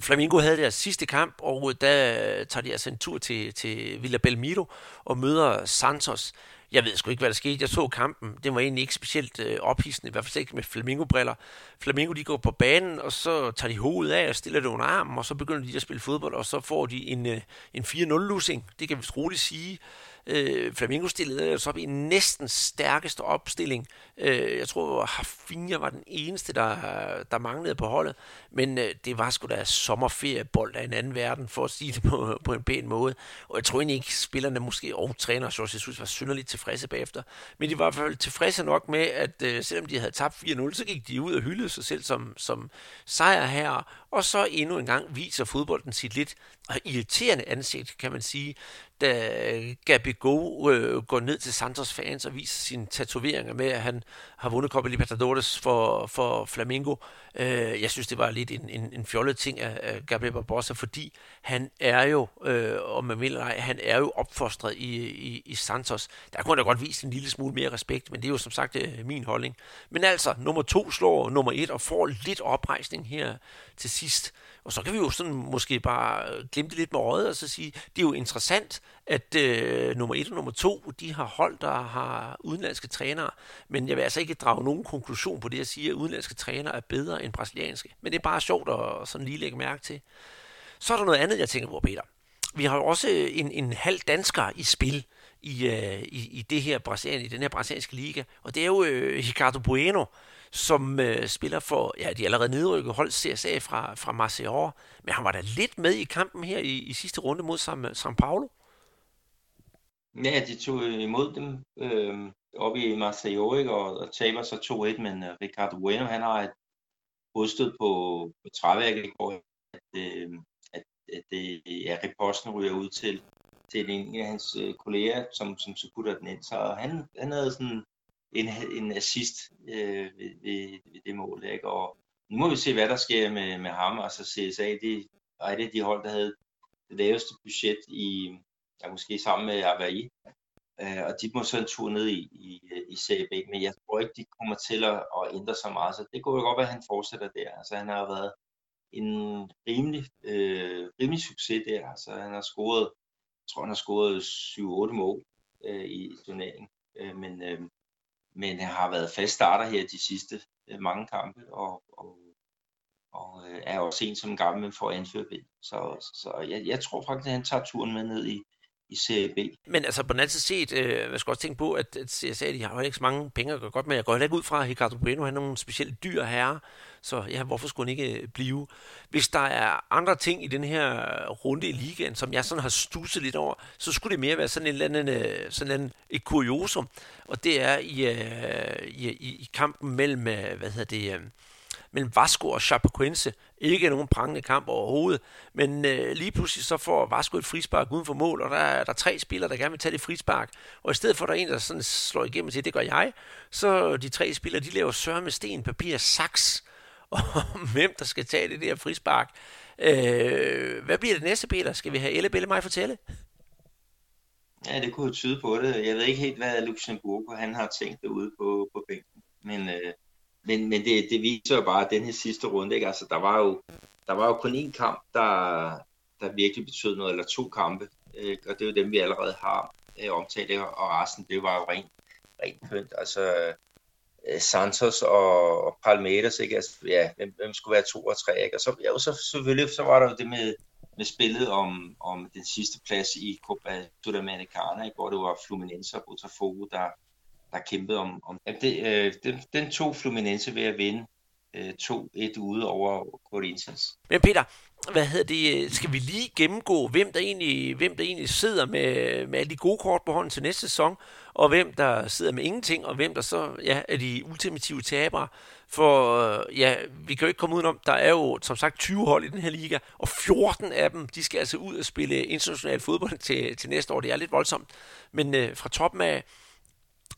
Flamingo havde deres sidste kamp, og der tager de altså en tur til, til Villa Belmiro og møder Santos. Jeg ved sgu ikke, hvad der skete. Jeg så kampen. Det var egentlig ikke specielt øh, ophidsende, i hvert fald ikke med flamingobriller. Flamingo de går på banen, og så tager de hovedet af og stiller det under armen, og så begynder de at spille fodbold, og så får de en, øh, en 4-0-losing. Det kan vi roligt sige. Øh, Flamingo stillede så op i næsten stærkeste opstilling. Øh, jeg tror, Hafinha var den eneste, der, der manglede på holdet. Men øh, det var sgu da sommerferiebold af en anden verden, for at sige det på, på en pæn måde. Og jeg tror egentlig ikke, spillerne måske og træner George Jesus var synderligt tilfredse bagefter. Men de var i hvert fald tilfredse nok med, at øh, selvom de havde tabt 4-0, så gik de ud og hyldede sig selv som, som sejr her. Og så endnu en gang viser fodbolden sit lidt irriterende ansigt, kan man sige, da Gabigol øh, går ned til Santos fans og viser sine tatoveringer med, at han har vundet Copa Libertadores for, for Flamengo. Øh, jeg synes, det var lidt en, en, en fjollet ting af, af Gabriel Barbosa, fordi han er jo, øh, om man vil ej, han er jo opfostret i, i, i Santos. Der kunne han da godt vise en lille smule mere respekt, men det er jo som sagt øh, min holdning. Men altså, nummer to slår nummer et og får lidt oprejsning her til sidst. Og så kan vi jo sådan måske bare øh, glemme det lidt med øjet og så sige, det er jo interessant, at øh, nummer et og nummer to, de har hold, der har udenlandske trænere. Men jeg vil altså ikke drage nogen konklusion på det at sige, at udenlandske trænere er bedre end brasilianske. Men det er bare sjovt at sådan lige lægge mærke til. Så er der noget andet, jeg tænker på, Peter. Vi har jo også øh, en, en halv dansker i spil i, øh, i, i, det her Brasilien, i den her brasilianske liga, og det er jo øh, Ricardo Bueno, som øh, spiller for, ja, de allerede nedrykket hold CSA fra, fra Marseille, men han var da lidt med i kampen her i, i sidste runde mod San, øh, San Paulo. Ja, de tog imod dem øh, oppe i Marseille, ikke? Og, og taber så 2-1, men uh, Ricardo Bueno, han har et hovedstød på, på træværket går at, øh, at, at det, ja, reposten ryger ud til, til en af hans øh, kolleger, som, som så putter den ind. Så han, han havde sådan en, en assist øh, ved, ved, ved det mål, ikke? Og nu må vi se, hvad der sker med, med ham. Altså CSA, det er det de hold, der havde det laveste budget i, ja, måske sammen med Avaí. Øh, og de må så en tur ned i, i, i CB, men jeg tror ikke, de kommer til at, at ændre så meget. Så det kunne jo godt være, at han fortsætter der. Altså han har været en rimelig, øh, rimelig succes der. Altså han har scoret, jeg tror han har scoret 7-8 mål øh, i turneringen. Øh, men, øh, men han har været fast starter her de sidste øh, mange kampe, og, og, og øh, er også en som gammel får at ved. Så, så jeg, jeg tror faktisk, at han tager turen med ned i, i Serie B. Men altså på den anden side set, øh, jeg skal også tænke på, at, at CSA de har jo ikke så mange penge at gøre godt med. Jeg går heller ikke ud fra, at Ricardo Bueno han er nogle specielt dyr herre, så ja, hvorfor skulle han ikke øh, blive? Hvis der er andre ting i den her runde i ligaen, som jeg sådan har stusset lidt over, så skulle det mere være sådan en eller anden, øh, sådan en, et kuriosum, og det er i, øh, i, i, i kampen mellem, øh, hvad hedder det, øh, mellem Vasco og Chapecoense. Ikke nogen prangende kamp overhovedet, men øh, lige pludselig så får Vasco et frispark uden for mål, og der er, der er tre spillere, der gerne vil tage det frispark. Og i stedet for, at der er en, der sådan slår igennem og siger, det gør jeg, så de tre spillere, de laver sørme med sten, papir, saks, og hvem der skal tage det der frispark. Øh, hvad bliver det næste, Peter? Skal vi have Elle Belle mig fortælle? Ja, det kunne jo tyde på det. Jeg ved ikke helt, hvad Luxemburgo han har tænkt derude på, på bænken. Men øh, men, men det, det viser jo bare, at den her sidste runde, ikke? Altså, der var jo, der var jo kun én kamp, der, der virkelig betød noget, eller to kampe, ikke? og det er jo dem, vi allerede har øh, omtalt, ikke? og resten, det var jo rent, rent pynt. Altså, øh, Santos og, og Palmeiras, ikke? Altså, ja, hvem, hvem skulle være to og tre, ikke? Og så, ja, så selvfølgelig, så var der jo det med, med spillet om, om den sidste plads i Copa Sudamericana, ikke? hvor det var Fluminense og Botafogo, der, der kæmpede om, om det, øh, den, den tog Fluminense ved at vinde øh, 2-1 ude over Corinthians. Men Peter, hvad hedder det, øh, skal vi lige gennemgå, hvem der egentlig, hvem der egentlig sidder med, med alle de gode kort på hånden til næste sæson, og hvem der sidder med ingenting, og hvem der så ja, er de ultimative tabere. For øh, ja, vi kan jo ikke komme udenom, der er jo som sagt 20 hold i den her liga, og 14 af dem, de skal altså ud og spille international fodbold til, til næste år. Det er lidt voldsomt. Men øh, fra toppen af,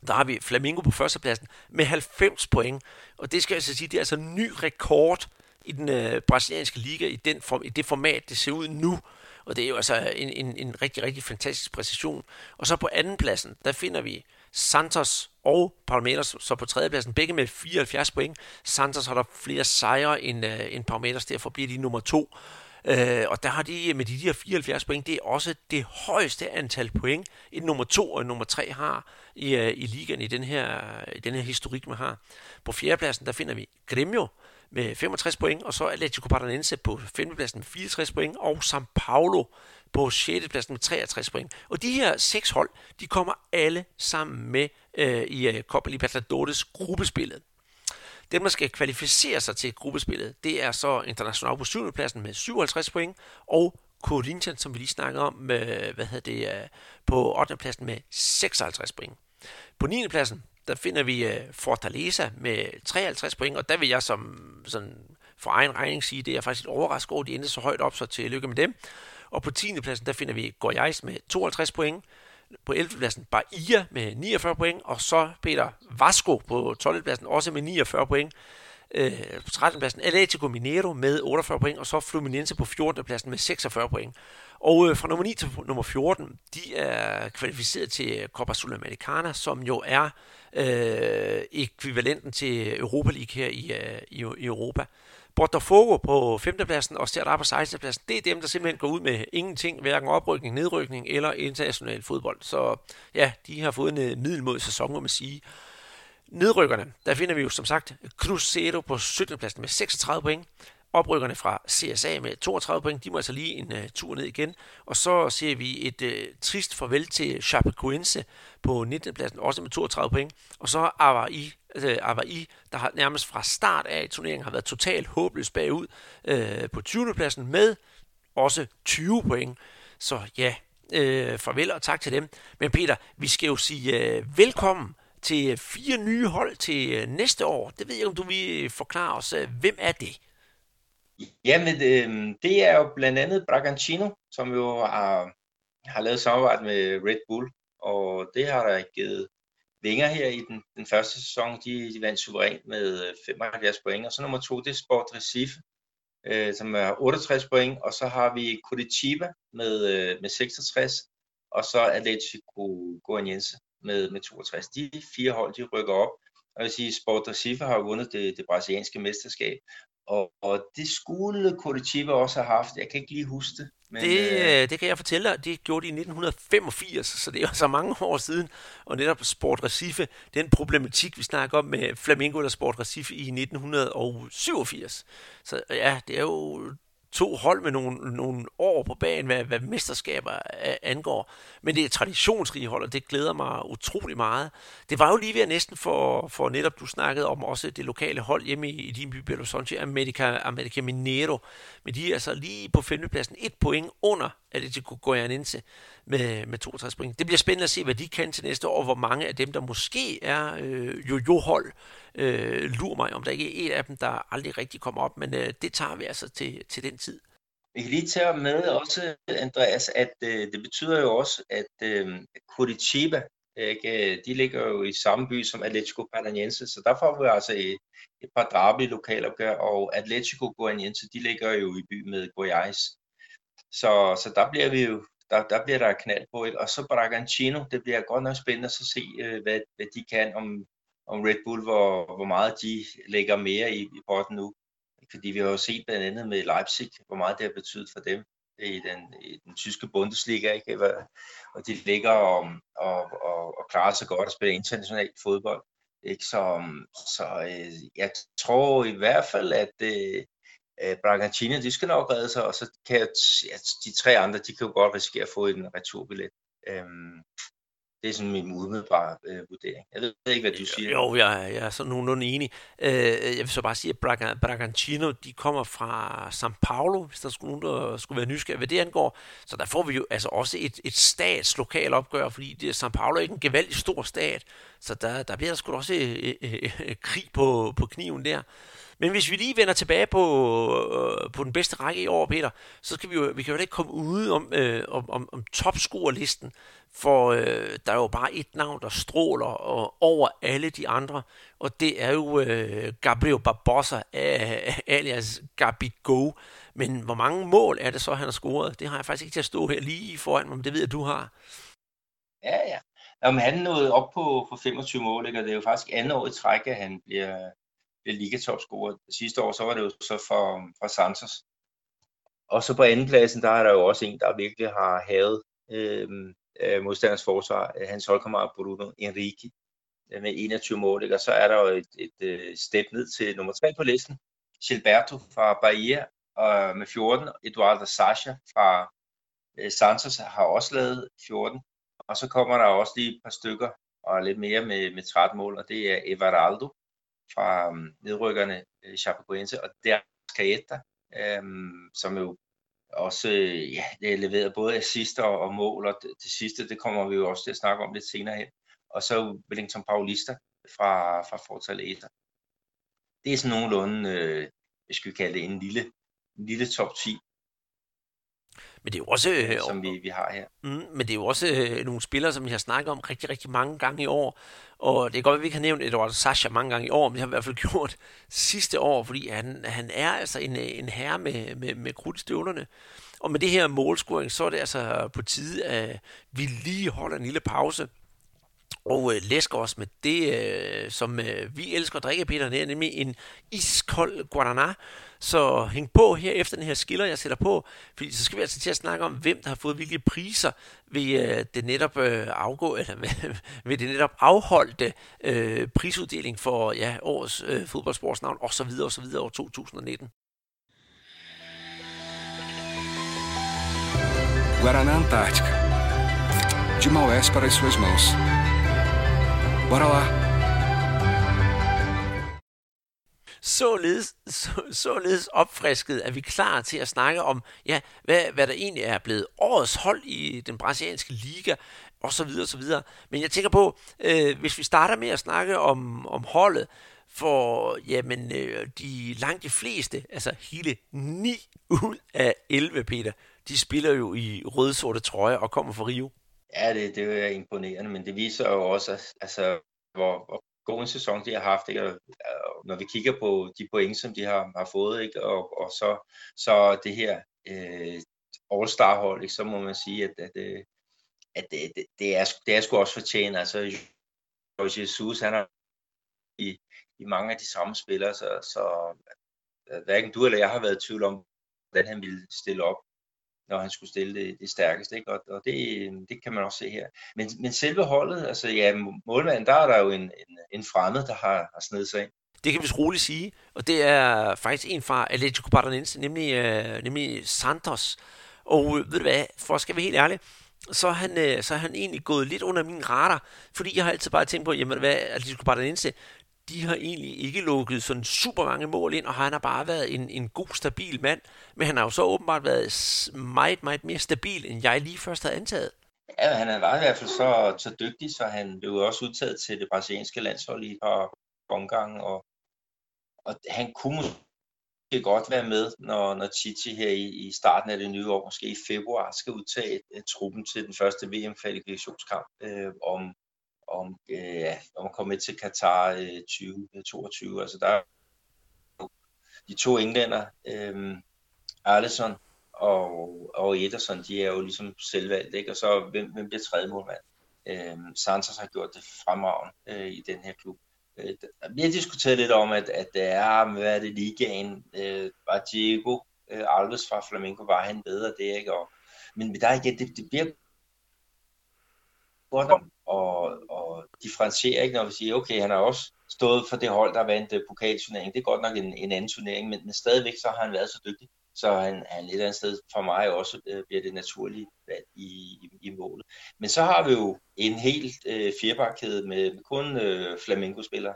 der har vi Flamingo på førstepladsen med 90 point. Og det skal jeg så sige, det er altså en ny rekord i den øh, brasilianske liga i, den form, i det format, det ser ud nu. Og det er jo altså en, en, en rigtig, rigtig fantastisk præcision. Og så på andenpladsen, der finder vi Santos og Palmeiras, så på tredjepladsen, begge med 74 point. Santos har der flere sejre end, øh, end Palmeiras, derfor bliver de nummer to. Øh, og der har de med de der 74 point, det er også det højeste antal point, et nummer 2 og nummer 3 har i, øh, i ligaen i den, her, i den her historik, man har. På fjerdepladsen, der finder vi Gremio med 65 point, og så Atletico Paranaense på femtepladsen med 64 point, og São Paulo på 6. pladsen med 63 point. Og de her seks hold, de kommer alle sammen med øh, i uh, Copa Libertadores gruppespillet. Dem, der skal kvalificere sig til gruppespillet, det er så International på 7. pladsen med 57 point, og Corinthians, som vi lige snakkede om, med, hvad hedder det, øh, på 8. pladsen med 56 point. På 9. pladsen, der finder vi øh, Fortaleza med 53 point, og der vil jeg som sådan for egen regning sige, det er faktisk et overrasket over, at de endte så højt op, så til lykke med dem. Og på 10. pladsen, der finder vi Goiás med 52 point. På 11. pladsen Bahia med 49 point, og så Peter Vasco på 12. pladsen også med 49 point. Øh, på 13. pladsen Atletico Mineiro med 48 point, og så Fluminense på 14. pladsen med 46 point. Og øh, fra nummer 9 til nummer 14, de er kvalificeret til Copa Sudamericana, som jo er øh, ekvivalenten til Europa League her i, øh, i, i Europa. Botafogo på 5. pladsen og Stjert på 16. pladsen, det er dem, der simpelthen går ud med ingenting, hverken oprykning, nedrykning eller international fodbold. Så ja, de har fået en øh, middelmod sæson, må man sige. Nedrykkerne, der finder vi jo som sagt Cruzeiro på 17. pladsen med 36 point. Oprykkerne fra CSA med 32 point, de må altså lige en uh, tur ned igen. Og så ser vi et uh, trist farvel til Chapecoense på 19. pladsen, også med 32 point. Og så Avaí, uh, Avaí, der har nærmest fra start af turneringen har været totalt håbløs bagud uh, på 20. pladsen med også 20 point. Så ja, Øh, farvel og tak til dem. Men Peter, vi skal jo sige øh, velkommen til øh, fire nye hold til øh, næste år. Det ved jeg, om du vil forklare os. Hvem er det? Jamen, øh, det er jo blandt andet Bragantino, som jo har, har lavet samarbejde med Red Bull, og det har der givet vinger her i den, den første sæson. De, de vandt suverænt med øh, 75 point, og så nummer to, det er Sport Recife, øh, som er 68 point, og så har vi Curitiba med, øh, med 66, og så Atletico Goianiense med, med 62. De fire hold, de rykker op, og jeg vil sige, Sport Recife har vundet det, det brasilianske mesterskab, og, og det skulle Curitiba også have haft. Jeg kan ikke lige huske det. Men, det, øh, det kan jeg fortælle dig. Det gjorde de i 1985, så det er så mange år siden. Og netop Sport Recife, den problematik, vi snakker om med Flamingo eller Sport Recife i 1987. Så ja, det er jo to hold med nogle, nogle år på banen, hvad, hvad mesterskaber angår. Men det er traditionsrige hold, og det glæder mig utrolig meget. Det var jo lige ved at næsten for, for netop, du snakkede om også det lokale hold hjemme i, i din by, Belo Horizonte, America, America Minero. Men de er altså lige på femtepladsen, et point under Atletico Goianense med, med 62 point. Det bliver spændende at se, hvad de kan til næste år, hvor mange af dem, der måske er øh, jojo-hold, øh, lurer mig, om der ikke er et af dem, der aldrig rigtig kommer op, men øh, det tager vi altså til, til den tid. Vi kan lige tage med også, Andreas, at øh, det betyder jo også, at øh, Curitiba, ikke, de ligger jo i samme by som Atletico Paranaense, så der får vi altså et, et par drabelige lokalopgør, og Atletico Goianiense, de ligger jo i by med Goiás. Så, så der bliver vi jo der, der bliver der knald på, et. og så Bragantino, det bliver godt nok spændende at se, øh, hvad, hvad de kan, om, om Red Bull, hvor, hvor meget de lægger mere i, i potten nu. Fordi vi har jo set blandt andet med Leipzig, hvor meget det har betydet for dem i den, i den tyske Bundesliga, ikke? og de ligger og, og, og, og klarer sig godt at spille international fodbold. Ikke? Så, så øh, jeg tror i hvert fald, at øh, Bragantino, de skal nok redde sig, og så kan jeg, ja, de tre andre, de kan jo godt risikere at få en returbillet. Øhm, det er sådan min umiddelbare øh, vurdering. Jeg ved ikke, hvad du siger. Jo, jeg, jeg er sådan nogenlunde enig. Øh, jeg vil så bare sige, at Braga, Bragantino, de kommer fra São Paulo, hvis der skulle nogen, der skulle være nysgerrig, hvad det angår. Så der får vi jo altså også et, et stats lokal opgør, fordi det, São Paulo er ikke en gevaldig stor stat, så der, der bliver der sgu også øh, øh, øh, krig på, på kniven der. Men hvis vi lige vender tilbage på, øh, på den bedste række i år, Peter, så skal vi jo, vi kan jo ikke komme ud om, øh, om, om, om topscorerlisten, for øh, der er jo bare et navn, der stråler og over alle de andre, og det er jo øh, Gabriel Barbosa, øh, alias Gabi Go. Men hvor mange mål er det så, han har scoret? Det har jeg faktisk ikke til at stå her lige foran mig, men det ved jeg, du har. Ja, ja. Jamen, han nåede op på, på 25 mål, ikke? og det er jo faktisk andet år i træk, at han bliver, bliver ligatopscorer. Sidste år, så var det jo så for, for Santos. Og så på andenpladsen, der er der jo også en, der virkelig har havet øhm, øh, modstanders forsvar, hans holdkammerat Bruno Enrique øh, med 21 mål, ikke? og så er der jo et, et, et step ned til nummer 3 på listen, Gilberto fra Bahia og med 14, Eduardo Sasha fra Santos har også lavet 14, og så kommer der også lige et par stykker og lidt mere med, med 13 mål, og det er Everaldo fra øhm, nedrykkerne øh, Chapecoense, og der Caeta, øhm, som jo også øh, ja, det leveret både assister og mål, og det, det sidste, det kommer vi jo også til at snakke om lidt senere hen. Og så Wellington Paulista fra, fra Fortaleza. Det er sådan nogenlunde, øh, jeg vi kalde det en lille, en lille top 10 men det er jo også... Øh, som vi, vi har her. Mm, men det er jo også øh, nogle spillere, som vi har snakket om rigtig, rigtig mange gange i år. Og det er godt, at vi ikke har nævnt Eduardo Sasha mange gange i år, men det har vi i hvert fald gjort sidste år, fordi han, han er altså en, en herre med, med, med krudtstøvlerne. Og med det her målscoring, så er det altså på tide, at vi lige holder en lille pause og øh, læsker os med det, øh, som øh, vi elsker at drikke, Peter, det er nemlig en iskold Guaraná. Så hæng på her efter den her skiller, jeg sætter på, fordi så skal vi altså til at snakke om, hvem der har fået hvilke priser ved øh, det netop øh, afgå, eller ved, ved det netop afholdte øh, prisuddeling for ja, årets øh, fodboldsportsnavn osv. osv. år 2019. Guaraná Antártica. De Maués para as suas mãos. Barala. Så således, så, således opfrisket er vi klar til at snakke om, ja, hvad, hvad der egentlig er blevet årets hold i den brasilianske liga, og så videre, og så videre. Men jeg tænker på, øh, hvis vi starter med at snakke om, om holdet, for jamen, øh, de langt de fleste, altså hele 9 ud af 11, Peter, de spiller jo i rød-sorte trøjer og kommer fra Rio. Ja, det, det er imponerende, men det viser jo også, altså, hvor, hvor god en sæson de har haft, ikke? Og, når vi kigger på de point, som de har, har fået, ikke? Og, og så, så det her øh, All-Star-hold, ikke? så må man sige, at, at, at, at det, det, det, er, det er sgu også fortjent. Altså, Jesus, han har i, i mange af de samme spillere, så, så øh, hverken du eller jeg har været i tvivl om, hvordan han ville stille op når han skulle stille det, det stærkeste. Ikke? Og, og det, øh, det kan man også se her. Men, men selve holdet, altså ja, målmanden, der er der jo en, en, en fremmed, der har, har snedet sig ind. Det kan vi roligt sige, og det er faktisk en fra Atletico Paranaense, nemlig, øh, nemlig Santos. Og øh, ved du hvad, for at skal være helt ærlig, så er, han, øh, så er han egentlig gået lidt under min radar, fordi jeg har altid bare tænkt på, jamen hvad, Atletico Paranaense, de har egentlig ikke lukket sådan super mange mål ind, og han har bare været en, en god, stabil mand. Men han har jo så åbenbart været meget, meget mere stabil, end jeg lige først havde antaget. Ja, han var i hvert fald så, så dygtig, så han blev også udtaget til det brasilianske landshold i et par omgange, og, og han kunne måske godt være med, når, når Titi her i, i starten af det nye år, måske i februar, skal udtage øh, truppen til den første VM-kvalifikationskamp øh, om, om, øh, om at komme med til Qatar øh, 2022. Øh, altså der er de to englænder, øh, Alisson og, og Ederson, de er jo ligesom selvvalgt, ikke? og så hvem, hvem bliver tredje målmand? Øh, Santos har gjort det fremragende øh, i den her klub. Øh, vi har diskuteret lidt om, at, at det er, hvad er det, ligaen, øh, var Diego øh, Alves fra Flamengo, var han bedre det, ikke? Og, men der igen, det, det bliver godt og, og differentiere, ikke? når vi siger, okay, han har også stået for det hold, der vandt øh, pokalturneringen. Det er godt nok en, en anden turnering, men, men stadigvæk så har han været så dygtig, så han, han et eller andet sted for mig også øh, bliver det naturlige valg i, i, i målet. Men så har vi jo en helt øh, fjerbakkæde med, med kun øh, flamenco-spillere.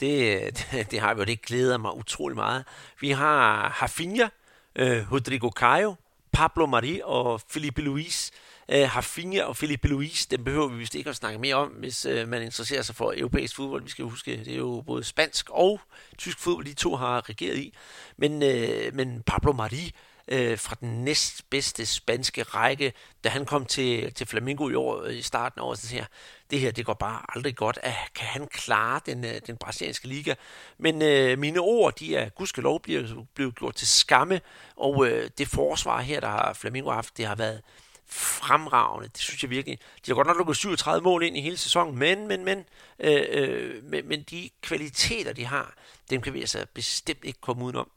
Det, det, det har vi, og det glæder mig utrolig meget. Vi har Hafinha, øh, Rodrigo Caio, Pablo Mari og Felipe Luis. Øh, uh, Hafinha og Felipe Luis, dem behøver vi vist ikke at snakke mere om, hvis øh, man interesserer sig for europæisk fodbold. Vi skal huske, det er jo både spansk og tysk fodbold, de to har regeret i. Men, øh, men Pablo Mari, øh, fra den næstbedste spanske række, da han kom til, til Flamengo i år øh, i starten af året, så her, det her, det går bare aldrig godt. At, kan han klare den, øh, den brasilianske liga? Men øh, mine ord, de er gudskelov blevet, blevet gjort til skamme, og øh, det forsvar her, der har Flamengo haft, det har været fremragende. Det synes jeg virkelig. De har godt nok lukket 37 mål ind i hele sæsonen, men, men, men, øh, øh, men, men de kvaliteter, de har, dem kan vi altså bestemt ikke komme udenom.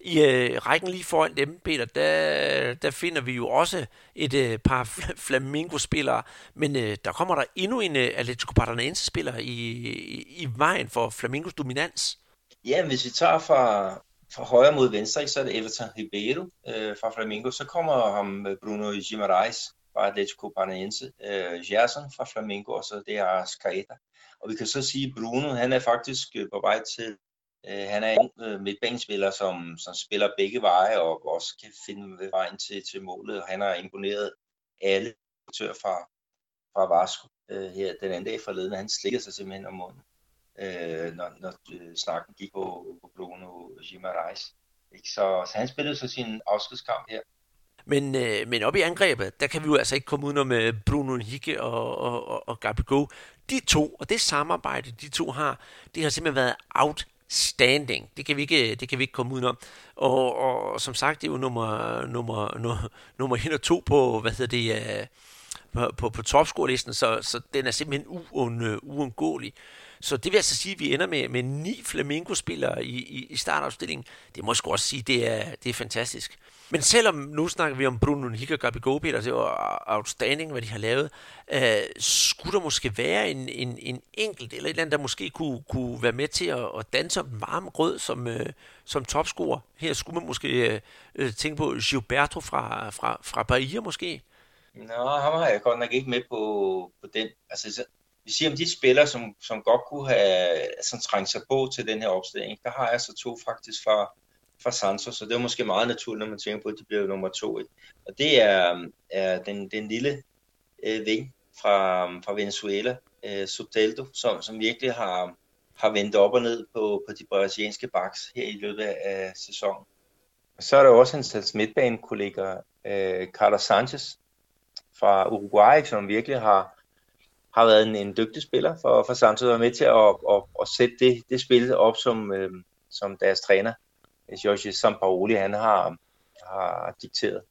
I øh, rækken lige foran dem, Peter, der, der finder vi jo også et øh, par Flamingo-spillere, men øh, der kommer der endnu en øh, Atletico Paranaense-spiller i, i, i vejen for Flamingos dominans. Ja, hvis vi tager fra, fra højre mod venstre, så er det Everton Ribeiro øh, fra Flamengo. Så kommer ham øh, Bruno Guimaraes fra Atletico Paranaense, øh, Gerson fra Flamengo, og så det er Scaeta. Og vi kan så sige, at Bruno han er faktisk øh, på vej til Øh, han er en øh, midtbanespiller, som, som spiller begge veje og også kan finde vejen til, til målet. og Han har imponeret alle aktører fra, fra Vasco øh, her den anden dag forleden. Han slikker sig simpelthen om munden, øh, når, når øh, snakken gik på, på Bruno Gimarais. Ikke? Så, så han spillede så sin afskedskamp her. Men, øh, men op i angrebet, der kan vi jo altså ikke komme udenom med Bruno Hicke og, og, og, og Gabigol. De to, og det samarbejde, de to har, det har simpelthen været out standing. Det kan vi ikke, det kan vi ikke komme udenom. Og, og som sagt, det er jo nummer, nummer, nummer, nummer 1 og 2 på, hvad hedder det, øh, på, på, på topscore-listen, så, så den er simpelthen uund, øh, uundgåelig. Så det vil altså sige, at vi ender med, med ni Flamingo-spillere i, i, i startopstillingen. Det må jeg også sige, det er, det er fantastisk. Men selvom nu snakker vi om Bruno Hick og Gabi Peter, det var outstanding, hvad de har lavet, øh, skulle der måske være en, en, en enkelt eller et eller andet, der måske kunne, kunne være med til at, at danse om varm grød som, øh, som topscorer. Her skulle man måske øh, øh, tænke på Gilberto fra, fra, fra Bahia måske. Nå, ham har jeg godt nok ikke med på, på den. Altså, vi siger om de spillere, som, som godt kunne have sådan trængt sig på til den her opstilling, der har jeg så to faktisk fra, fra Santos, så det er måske meget naturligt, når man tænker på, at de bliver nummer to. Ikke? Og det er, er den, den lille øh, ving fra, fra Venezuela, øh, Soteldo, som, som virkelig har, har vendt op og ned på, på de brasilianske backs her i løbet af sæsonen. Og så er der også hans midtbanekollega, øh, Carlos Sanchez fra Uruguay, som virkelig har, har været en, en dygtig spiller for, for Santos og med til at, at, at sætte det, det spil op, som, øh, som deres træner, øh, Jorge Sampaoli, han har, har dikteret.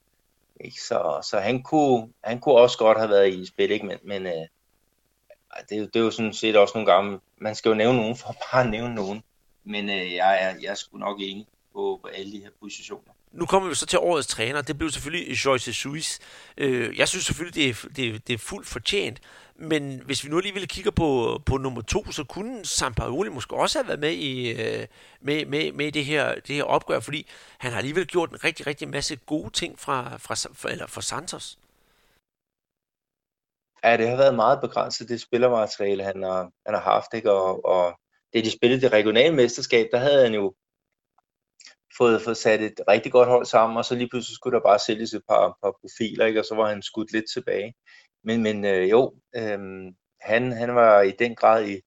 Ikke? Så, så han, kunne, han kunne også godt have været i spil, ikke? men, men øh, det, det er jo sådan set også nogle gange, man skal jo nævne nogen for bare nævne nogen. Men øh, jeg, er, jeg er sgu nok enig på, på alle de her positioner. Nu kommer vi så til årets træner. Det blev selvfølgelig Joyce Suis. Øh, jeg synes selvfølgelig, det er, det, det er fuldt fortjent. Men hvis vi nu alligevel kigger på, på nummer to, så kunne Sampaoli måske også have været med i øh, med, med, med det, her, det her opgør, fordi han har alligevel gjort en rigtig, rigtig masse gode ting fra, fra, fra, eller fra Santos. Ja, det har været meget begrænset, det spillermateriale, han har, han har haft. Ikke? Og, og det, de spillede det regionale mesterskab, der havde han jo fået, fået sat et rigtig godt hold sammen, og så lige pludselig skulle der bare sælges et par, par profiler, ikke? og så var han skudt lidt tilbage. Men, men øh, jo, øh, han, han var i den grad i,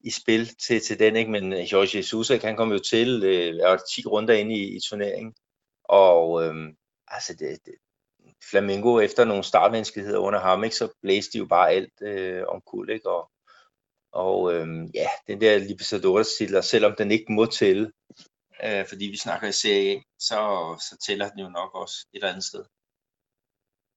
i spil til, til den, ikke? men øh, Jorge Jesus, han kom jo til øh, 10 runder ind i, i turneringen, og øh, altså det, det, Flamingo efter nogle startvanskeligheder under ham, ikke, så blæste de jo bare alt øh, om kul, ikke? Og, og øh, ja, den der Libertadores titel, selvom den ikke må tælle, øh, fordi vi snakker i Serie A, så, så tæller den jo nok også et eller andet sted.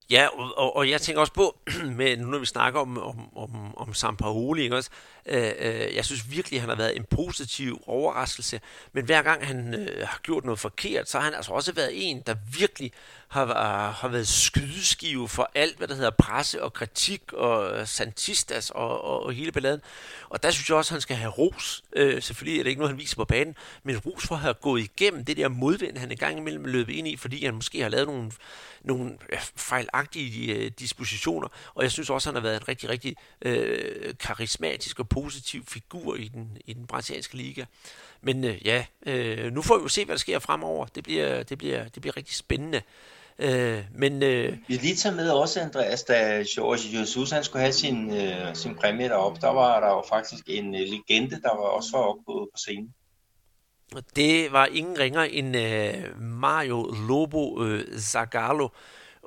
Ja, og, og jeg tænker også på, med, nu når vi snakker om, om, om, om Sampaoli, ikke også, øh, øh, jeg synes virkelig, at han har været en positiv overraskelse, men hver gang han øh, har gjort noget forkert, så har han altså også været en, der virkelig har, øh, har været skydeskive for alt, hvad der hedder presse og kritik og øh, santistas og, og, og hele balladen. Og der synes jeg også, at han skal have ros. Øh, selvfølgelig er det ikke noget, han viser på banen, men ros for at have gået igennem det der modvind, han engang gang imellem løb ind i, fordi han måske har lavet nogle, nogle fejlagtige øh, dispositioner. Og jeg synes også, at han har været en rigtig, rigtig øh, karismatisk og positiv figur i den, i den brasilianske liga. Men øh, ja, øh, nu får vi jo se, hvad der sker fremover. Det bliver, det bliver, det bliver rigtig spændende. Øh, men, øh, vi lige tager med også, Andreas, da George Jesus han skulle have sin, øh, sin præmie deroppe, der var der jo faktisk en øh, legende, der var også var oppe på, på scenen. Det var ingen ringer end øh, Mario Lobo øh, Zagallo,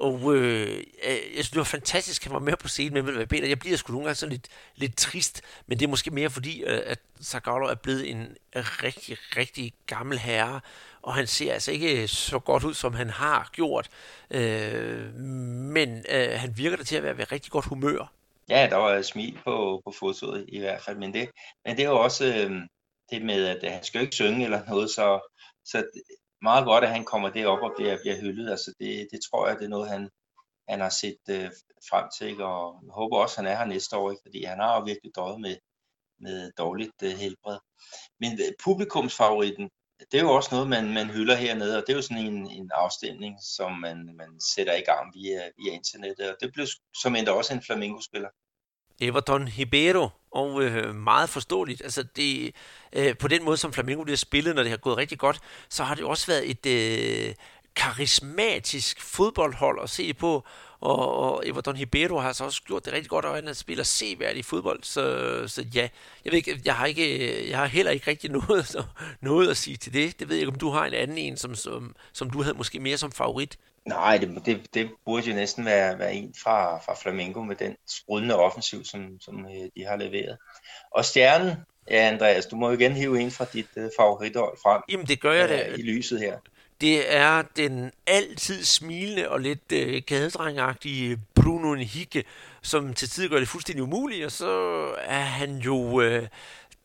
og øh, øh, jeg synes, det var fantastisk, at han var med på scenen med Peter. Jeg bliver sgu nogle gange sådan lidt, lidt trist, men det er måske mere fordi, øh, at Zagallo er blevet en rigtig, rigtig gammel herre, og han ser altså ikke øh, så godt ud, som han har gjort. Øh, men øh, han virker der til at være ved rigtig godt humør. Ja, der var smil på, på fotoet i hvert fald, men det, men det er jo også øh, det med, at han skal jo ikke synge eller noget, så, så meget godt, at han kommer derop og bliver, bliver hyldet. Altså det, det tror jeg, det er noget, han, han har set øh, frem til, ikke? og jeg håber også, at han er her næste år, ikke? fordi han har jo virkelig døjet med, med dårligt øh, helbred. Men øh, publikumsfavoritten, det er jo også noget, man, man hylder hernede, og det er jo sådan en, en afstemning, som man, man sætter i gang via, via internettet, og det blev som endda også en Flamingo-spiller. Everton Ribeiro, og øh, meget forståeligt. Altså det, øh, på den måde, som Flamengo bliver spillet, når det har gået rigtig godt, så har det også været et øh, karismatisk fodboldhold at se på, og, og Everton Ribeiro har så også gjort det rigtig godt, og han spiller seværdig fodbold, så, så ja, jeg, ved ikke, jeg, har ikke, jeg har heller ikke rigtig noget, noget at sige til det. Det ved jeg ikke, om du har en anden en, som, som, som du havde måske mere som favorit. Nej, det, det, det burde jo næsten være, være en fra, fra Flamengo med den sprudende offensiv, som, som øh, de har leveret. Og stjernen, ja Andreas, du må jo igen hive en fra dit uh, favorithold frem. Jamen det gør jeg da. I lyset her. Det er den altid smilende og lidt øh, gadedrengagtige øh, Bruno Henrique, som til tider gør det fuldstændig umuligt, og så er han jo øh,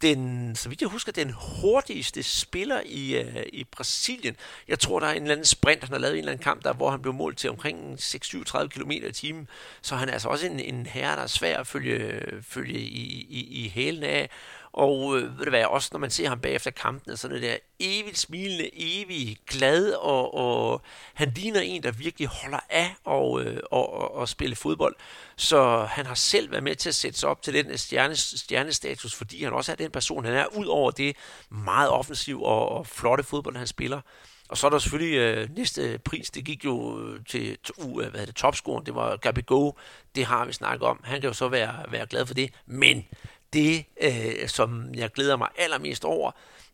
den, så vidt jeg husker, den hurtigste spiller i, øh, i Brasilien. Jeg tror, der er en eller anden sprint, han har lavet en eller anden kamp, der, hvor han blev målt til omkring 6-37 km i timen. Så han er altså også en, en herre, der er svær at følge, øh, følge i, i, i hælen af. Og øh, ved du hvad, også når man ser ham bagefter kampen, så det der evigt smilende, evigt glad, og, og han ligner en, der virkelig holder af og, øh, og, og, og spille fodbold. Så han har selv været med til at sætte sig op til den øh, stjerne, stjernestatus, fordi han også er den person, han er, ud over det meget offensiv og, og flotte fodbold, han spiller. Og så er der selvfølgelig øh, næste pris, det gik jo øh, til, til uh, hvad hedder det, topscoren, det var Gabigol, det har vi snakket om. Han kan jo så være, være glad for det, men det, øh, som jeg glæder mig allermest over,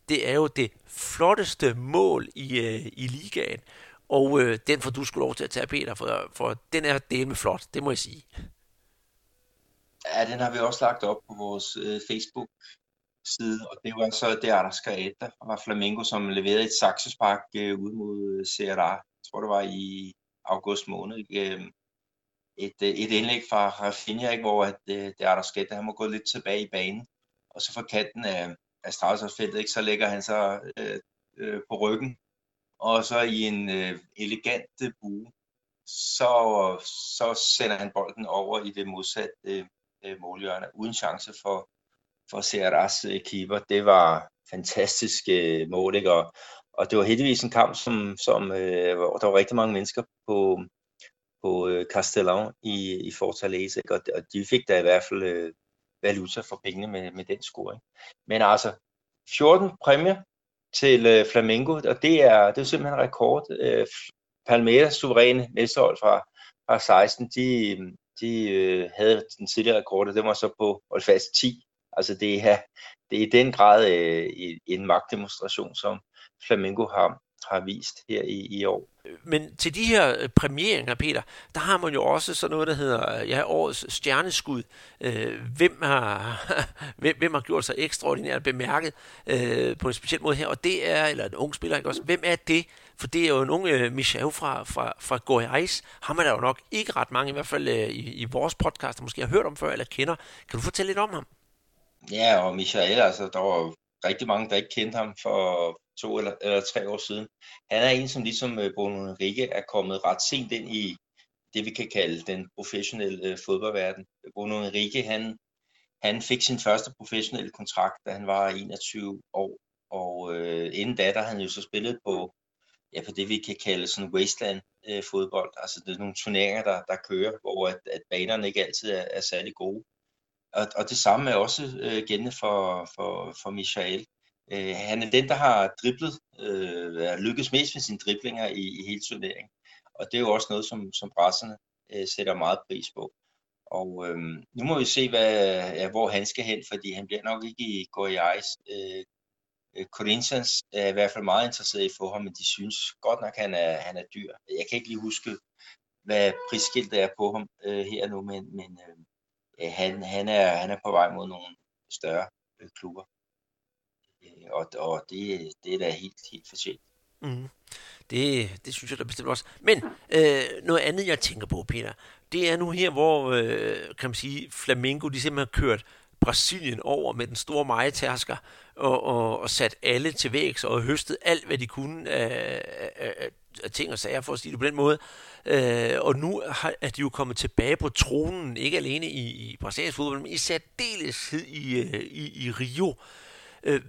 det er jo det flotteste mål i, øh, i ligaen. Og øh, den får du skulle lov til at tage, Peter, for, for den er del med flot, det må jeg sige. Ja, den har vi også lagt op på vores øh, Facebook side, og det var så det der Skaeta fra Flamengo, som leverede et saksespark øh, ud mod øh, Serra, CRA. Jeg tror, det var i august måned. Øh, et, øh, et indlæg fra Rafinha, ikke, hvor at, øh, det er der sket, han må gå lidt tilbage i banen, og så fra kanten af, af straffesparksfeltet, ikke, så lægger han sig øh, øh, på ryggen, og så i en øh, elegant øh, bue, så, så sender han bolden over i det modsatte øh, målhjørne, uden chance for, for Serras øh, keeper. Det var fantastisk øh, mål, ikke? Og, og det var heldigvis en kamp, som, som øh, hvor der var rigtig mange mennesker på øh, i, i Fortaleza, ikke? Og, og de fik da i hvert fald øh, valuta for pengene med, med den scoring. Men altså, 14 præmier til øh, Flamengo, og det er, det er simpelthen rekord. Øh, Palmeiras suveræne mesterhold fra, fra 16, de, de øh, havde den tidligere rekord, og det var så på hold fast 10. Altså det er, det er i den grad øh, en magtdemonstration, som Flamengo har, har vist her i, i år. Men til de her øh, premieringer, Peter, der har man jo også sådan noget, der hedder ja, årets stjerneskud. Øh, hvem, har, hvem, hvem har gjort sig ekstraordinært bemærket øh, på en speciel måde her? Og det er, eller en ung spiller, ikke også? Hvem er det? For det er jo en ung øh, Michel fra, fra, fra Goiás. Ham er der jo nok ikke ret mange, i hvert fald øh, i, i vores podcast, der måske har hørt om før eller kender. Kan du fortælle lidt om ham? Ja, og Michael, altså, der var rigtig mange, der ikke kendte ham for to eller, eller tre år siden. Han er en, som ligesom øh, Bruno Henrique er kommet ret sent ind i det, vi kan kalde den professionelle øh, fodboldverden. Bruno Henrique, han, han fik sin første professionelle kontrakt, da han var 21 år, og øh, inden da, der han jo så spillet på, ja, på det, vi kan kalde sådan wasteland øh, fodbold. Altså det er nogle turneringer, der, der kører, hvor at, at banerne ikke altid er, er særlig gode. Og, og det samme er også øh, gældende for, for, for Michael. Øh, han er den, der har driblet, øh, lykkes mest med sine driblinger i, i hele turneringen. Og det er jo også noget, som, som brasserne øh, sætter meget pris på. Og øh, nu må vi se, hvad, ja, hvor han skal hen, fordi han bliver nok ikke i Goiás. Øh, øh Corinthians er i hvert fald meget interesseret i at få ham, men de synes godt nok, at han er, han er dyr. Jeg kan ikke lige huske, hvad prisskiltet er på ham øh, her nu, men, men øh, Øh, han, han, er, han er på vej mod nogle større øh, klubber. Øh, og, og det, det er da helt, helt fortjent. Mm. Det, det synes jeg da bestemt også. Men øh, noget andet, jeg tænker på, Peter, det er nu her, hvor øh, kan man sige, Flamengo de simpelthen har kørt Brasilien over med den store majetærsker og, og, og sat alle til vægs og høstet alt, hvad de kunne af, af, af, ting og sager, for at sige det på den måde. Øh, og nu har, er de jo kommet tilbage på tronen, ikke alene i, i brasiliansk fodbold, men i særdeleshed i, øh, i, i Rio. Øh,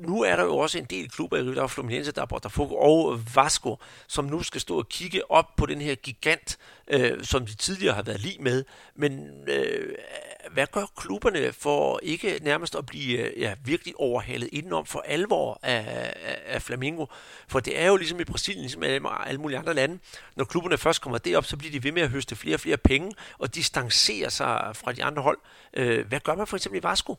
nu er der jo også en del klubber i Rio, der Fluminense, der er Botafogo og Vasco, som nu skal stå og kigge op på den her gigant, øh, som de tidligere har været lige med. Men øh, hvad gør klubberne for ikke nærmest at blive øh, ja, virkelig overhalet indenom for alvor af, af, af Flamingo? For det er jo ligesom i Brasilien, ligesom i alle mulige andre lande. Når klubberne først kommer derop, så bliver de ved med at høste flere og flere penge, og distancerer sig fra de andre hold. Øh, hvad gør man for eksempel i Vasco?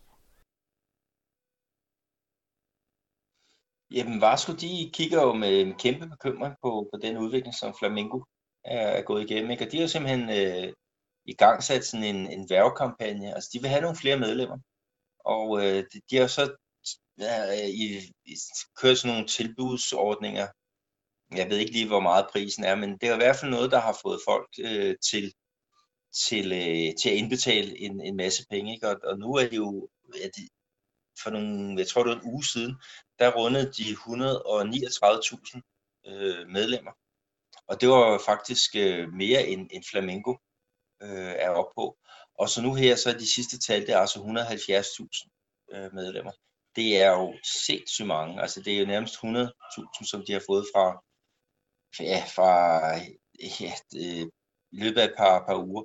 Jamen, Vasco, de kigger jo med en kæmpe bekymring på, på den udvikling, som Flamengo er gået igennem. Ikke? Og de har simpelthen øh, i gang sat sådan en, en værvekampagne. Altså, de vil have nogle flere medlemmer. Og øh, de, de har så ja, i, i, kørt sådan nogle tilbudsordninger. Jeg ved ikke lige, hvor meget prisen er, men det er i hvert fald noget, der har fået folk øh, til, til, øh, til at indbetale en, en masse penge. Ikke? Og, og nu er det jo, ja, de, for nogle, jeg tror det var en uge siden, der rundede de 139.000 øh, medlemmer. Og det var faktisk øh, mere end, end Flamengo øh, er op på. Og så nu her, så er de sidste tal, det er altså 170.000. øh, medlemmer. Det er jo sindssygt mange. Altså det er jo nærmest 100.000, som de har fået fra, ja, fra ja, det, i løbet af et par, par uger.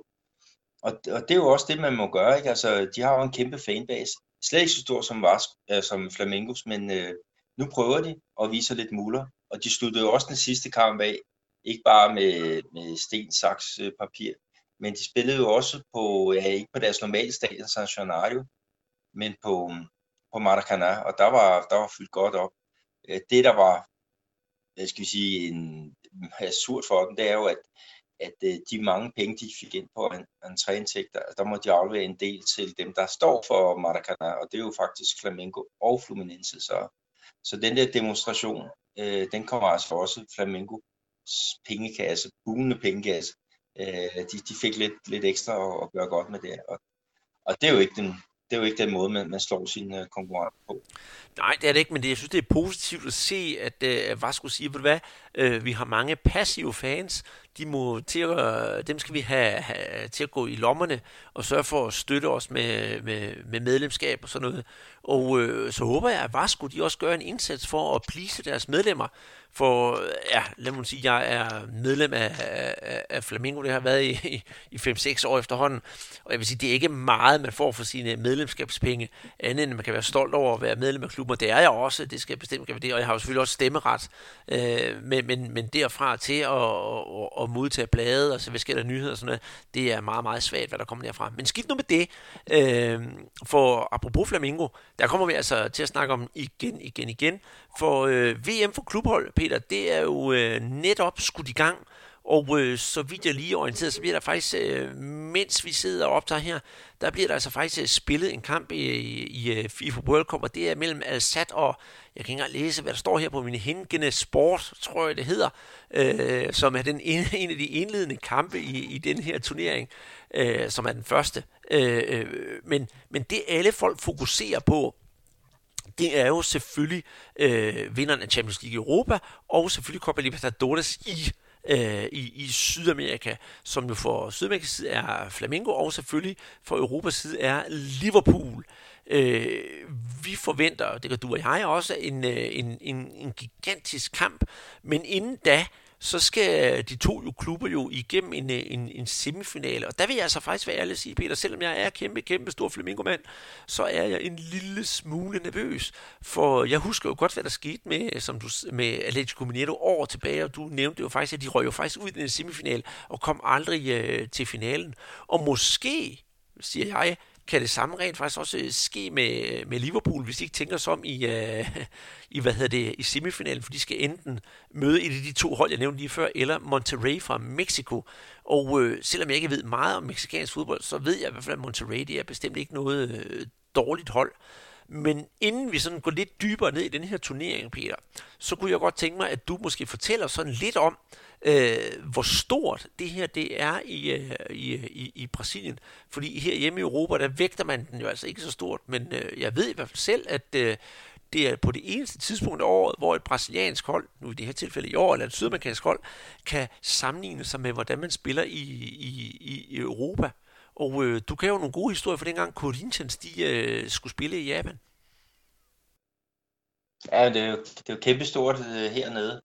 Og, og det er jo også det, man må gøre. Ikke? Altså, de har jo en kæmpe fanbase. Slet ikke så stor som, var, øh, som Flamingos, men øh, nu prøver de og viser lidt muller. Og de sluttede jo også den sidste kamp af, ikke bare med, med sten, saks, øh, papir, men de spillede jo også på, ja, ikke på deres normale stadion, San Gennaro, men på, på Maracanã, og der var, der var fyldt godt op. Øh, det, der var, hvad skal vi sige, en, surt for dem, det er jo, at, at øh, de mange penge, de fik ind på en, entréindtægter, altså, der må de aflevere en del til dem, der står for Maracanã, og det er jo faktisk Flamengo og Fluminense. Så, så den der demonstration, øh, den kommer altså også Flamengo pengekasse, bugnende pengekasse, øh, de, de fik lidt, lidt ekstra at, at gøre godt med det. Og, og det er jo ikke den, det er jo ikke den måde, man, man slår sine øh, konkurrenter på. Nej, det er det ikke, men det, jeg synes, det er positivt at se, at øh, uh, Vasco siger, ved du hvad, øh, vi har mange passive fans, de må til at, dem skal vi have, have til at gå i lommerne og sørge for at støtte os med, med, med medlemskab og sådan noget. Og øh, så håber jeg, at Vasco de også gør en indsats for at plise deres medlemmer, for ja, lad mig sige, jeg er medlem af, af, af Flamingo, det har været i, i 5-6 år efterhånden, og jeg vil sige, det er ikke meget, man får for sine medlemskabspenge, andet end man kan være stolt over at være medlem af klubben, og det er jeg også, det skal jeg bestemt gøre det, og jeg har jo selvfølgelig også stemmeret, øh, men, men, men derfra til at, at, at modtage blade, og så hvad sker der nyheder og sådan noget, det er meget, meget svagt, hvad der kommer derfra. Men skidt nu med det, øh, for apropos Flamingo, der kommer vi altså til at snakke om igen, igen, igen, for øh, VM for klubhold, Peter, det er jo øh, netop skudt i gang, og øh, så vidt jeg lige orienteret, så bliver der faktisk, øh, mens vi sidder og optager her, der bliver der altså faktisk øh, spillet en kamp i, i, i øh, FIFA World Cup, og det er mellem Al-Sat og, jeg kan ikke engang læse, hvad der står her på mine hængende sport, tror jeg det hedder, øh, som er den en, en af de indledende kampe i, i den her turnering, øh, som er den første. Øh, øh men, men det alle folk fokuserer på, det er jo selvfølgelig øh, vinderen af Champions League i Europa, og selvfølgelig Copa Libertadores i øh, i, i Sydamerika, som jo for Sydamerikas side er Flamengo, og selvfølgelig for Europas side er Liverpool. Øh, vi forventer, det kan du og jeg også, en, øh, en, en, en gigantisk kamp, men inden da, så skal de to jo klubber jo igennem en, øh, en, en semifinale. Og der vil jeg altså faktisk være ærlig at sige, Peter, selvom jeg er kæmpe, kæmpe stor flamingomand, så er jeg en lille smule nervøs. For jeg husker jo godt, hvad der skete med, som du, med Atletico Mineiro år tilbage, og du nævnte jo faktisk, at de røg jo faktisk ud i den semifinale og kom aldrig øh, til finalen. Og måske, siger jeg, kan det samme rent faktisk også øh, ske med, øh, med Liverpool, hvis de ikke tænker som i, uh, i, hvad hedder det, i semifinalen, for de skal enten møde et af de to hold, jeg nævnte lige før, eller Monterrey fra Mexico. Og uh, selvom jeg ikke ved meget om meksikansk fodbold, så ved jeg i hvert fald, at Monterrey det er bestemt ikke noget uh, dårligt hold. Men inden vi sådan går lidt dybere ned i den her turnering, Peter, så kunne jeg godt tænke mig, at du måske fortæller sådan lidt om, øh, hvor stort det her det er i, øh, i, i, i Brasilien. Fordi her hjemme i Europa, der vægter man den jo altså ikke så stort, men øh, jeg ved i hvert fald selv, at øh, det er på det eneste tidspunkt af året, hvor et brasiliansk hold, nu i det her tilfælde i år, eller et sydamerikansk hold, kan sammenligne sig med, hvordan man spiller i, i, i Europa. Og øh, du kan jo nogle gode historier for dengang Corinthians, de øh, skulle spille i Japan. Ja, det er jo, det er jo kæmpestort øh, hernede.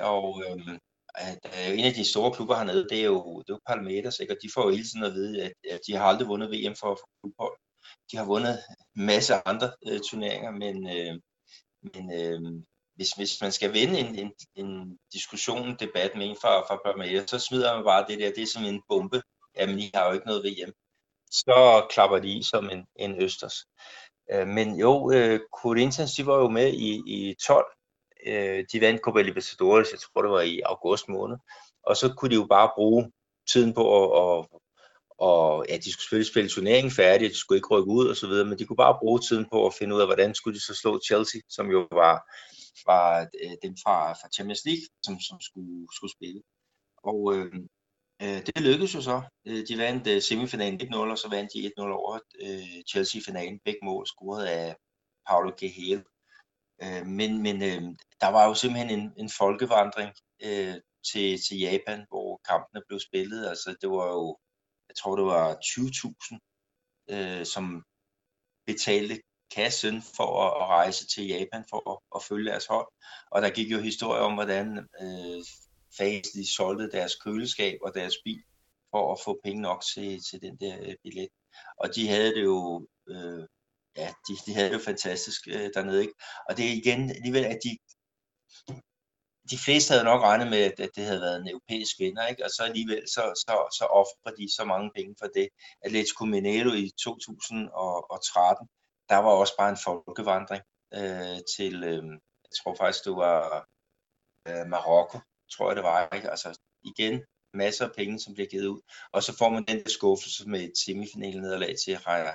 Og øh, at øh, en af de store klubber hernede, det er jo, det er jo Palmeiras, ikke? og de får jo hele tiden at vide, at, at de har aldrig vundet VM for, for klubhold. De har vundet en masse andre øh, turneringer, men, øh, men øh, hvis, hvis man skal vinde en, en, en diskussion, en debat med en fra, fra Palmeiras, så smider man bare det der, det er som en bombe. Jamen, I har jo ikke noget VM. Så klapper de i som en, en østers. Øh, men jo, øh, Corinthians, de var jo med i, i 12, øh, de vandt Copa Libertadores, jeg tror det var i august måned, og så kunne de jo bare bruge tiden på at, at og ja, de skulle selvfølgelig spille turneringen færdig, de skulle ikke rykke ud og så videre, men de kunne bare bruge tiden på at finde ud af, hvordan skulle de så slå Chelsea, som jo var, var øh, dem fra, fra Champions League, som, som skulle, skulle spille. Og øh, øh, det lykkedes jo så. Øh, de vandt øh, semifinalen 1-0, og så vandt de 1-0 over øh, Chelsea-finalen. Begge mål scoret af Paulo Gehel. Øh, men men øh, der var jo simpelthen en, en folkevandring øh, til, til Japan, hvor kampene blev spillet. Altså det var jo, jeg tror det var 20.000, øh, som betalte kassen for at, at rejse til Japan for at, at følge deres hold. Og der gik jo historie om, hvordan øh, fans de solgte deres køleskab og deres bil for at få penge nok til, til den der øh, billet. Og de havde det jo, øh, ja, de, de havde det jo fantastisk øh, dernede, ikke? Og det er igen alligevel, at de, de fleste havde nok regnet med, at det havde været en europæisk vinder, ikke? og så alligevel så, så, så offrer de så mange penge for det. Atletico Mineiro i 2013, der var også bare en folkevandring øh, til, øh, jeg tror faktisk det var øh, Marokko, tror jeg det var. Ikke? Altså igen, masser af penge, som bliver givet ud. Og så får man den der skuffelse med et semifinale nederlag til Raja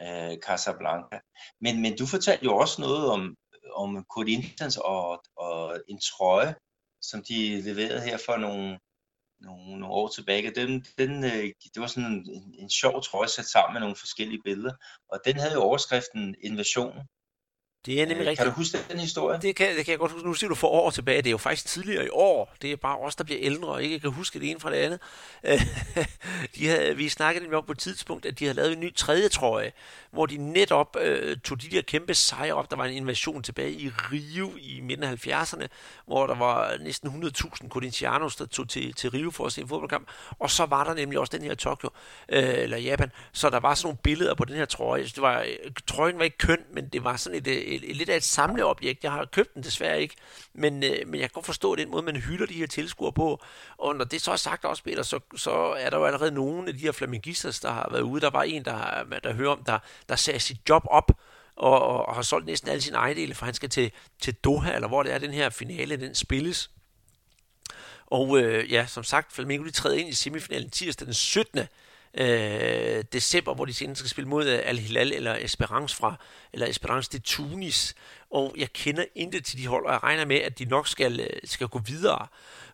øh, Casablanca. Men, men du fortalte jo også noget om, om Corinthians og, og en trøje, som de leverede her for nogle, nogle, nogle år tilbage. Den, den, øh, det var sådan en, en sjov trøje sat sammen med nogle forskellige billeder, og den havde jo overskriften Invasion. Det er nemlig øh, rigtigt. Kan du huske den historie? Det kan, det kan jeg godt huske. Nu siger du for år tilbage. Det er jo faktisk tidligere i år. Det er bare os, der bliver ældre og ikke kan huske det ene fra det andet. de havde, vi snakkede nemlig om på et tidspunkt, at de havde lavet en ny tredje trøje, hvor de netop øh, tog de der kæmpe sejre op. Der var en invasion tilbage i Rio i midten af 70'erne, hvor der var næsten 100.000 Corinthianos, der tog til, til Rio for at se en fodboldkamp. Og så var der nemlig også den her Tokyo, øh, eller Japan, så der var sådan nogle billeder på den her trøje. Så det var, trøjen var ikke køn, men det var sådan et, et, et, lidt af et samleobjekt. Jeg har købt den desværre ikke, men, øh, men jeg kan godt forstå den måde, man hylder de her tilskuere på. Og når det så er sagt også, Peter, så, så er der jo allerede nogle af de her flamingister, der har været ude. Der var en, der, der hører om, der, der sagde sit job op, og, og, og har solgt næsten alle sine ejendele, for han skal til, til Doha, eller hvor det er, den her finale, den spilles. Og øh, ja, som sagt, Flamengo de træder ind i semifinalen tirsdag den 17 øh, december, hvor de senere skal spille mod øh, Al-Hilal eller Esperance fra, eller Esperance de Tunis. Og jeg kender intet til de hold, og jeg regner med, at de nok skal, øh, skal gå videre.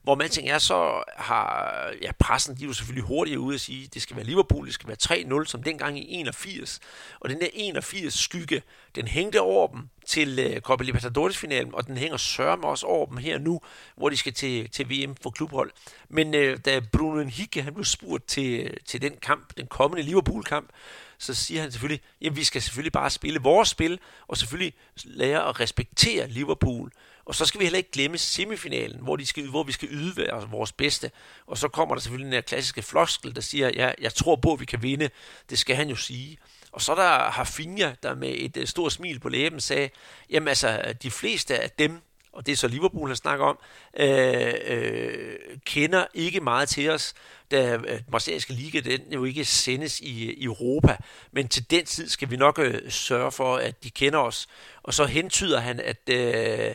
Hvor man tænker, er, så har ja, pressen, de er jo selvfølgelig hurtigere ude at sige, det skal være Liverpool, det skal være 3-0, som dengang i 81. Og den der 81 skygge, den hængte over dem til uh, Copa Libertadores-finalen, og den hænger sørme også over dem her nu, hvor de skal til, til VM for klubhold. Men uh, da Bruno Henrique, han blev spurgt til, til den kamp, den kommende Liverpool-kamp, så siger han selvfølgelig, jamen vi skal selvfølgelig bare spille vores spil, og selvfølgelig lære at respektere Liverpool. Og så skal vi heller ikke glemme semifinalen, hvor, de skal, hvor vi skal yde vores bedste. Og så kommer der selvfølgelig den her klassiske floskel, der siger, ja, jeg tror på, at vi kan vinde. Det skal han jo sige. Og så der har Finja, der med et øh, stort smil på læben sagde, jamen altså, de fleste af dem, og det er så Liverpool, han snakker om, øh, øh, kender ikke meget til os, da øh, Marseillske Liga den jo ikke sendes i, øh, i Europa. Men til den tid skal vi nok øh, sørge for, at de kender os. Og så hentyder han, at... Øh,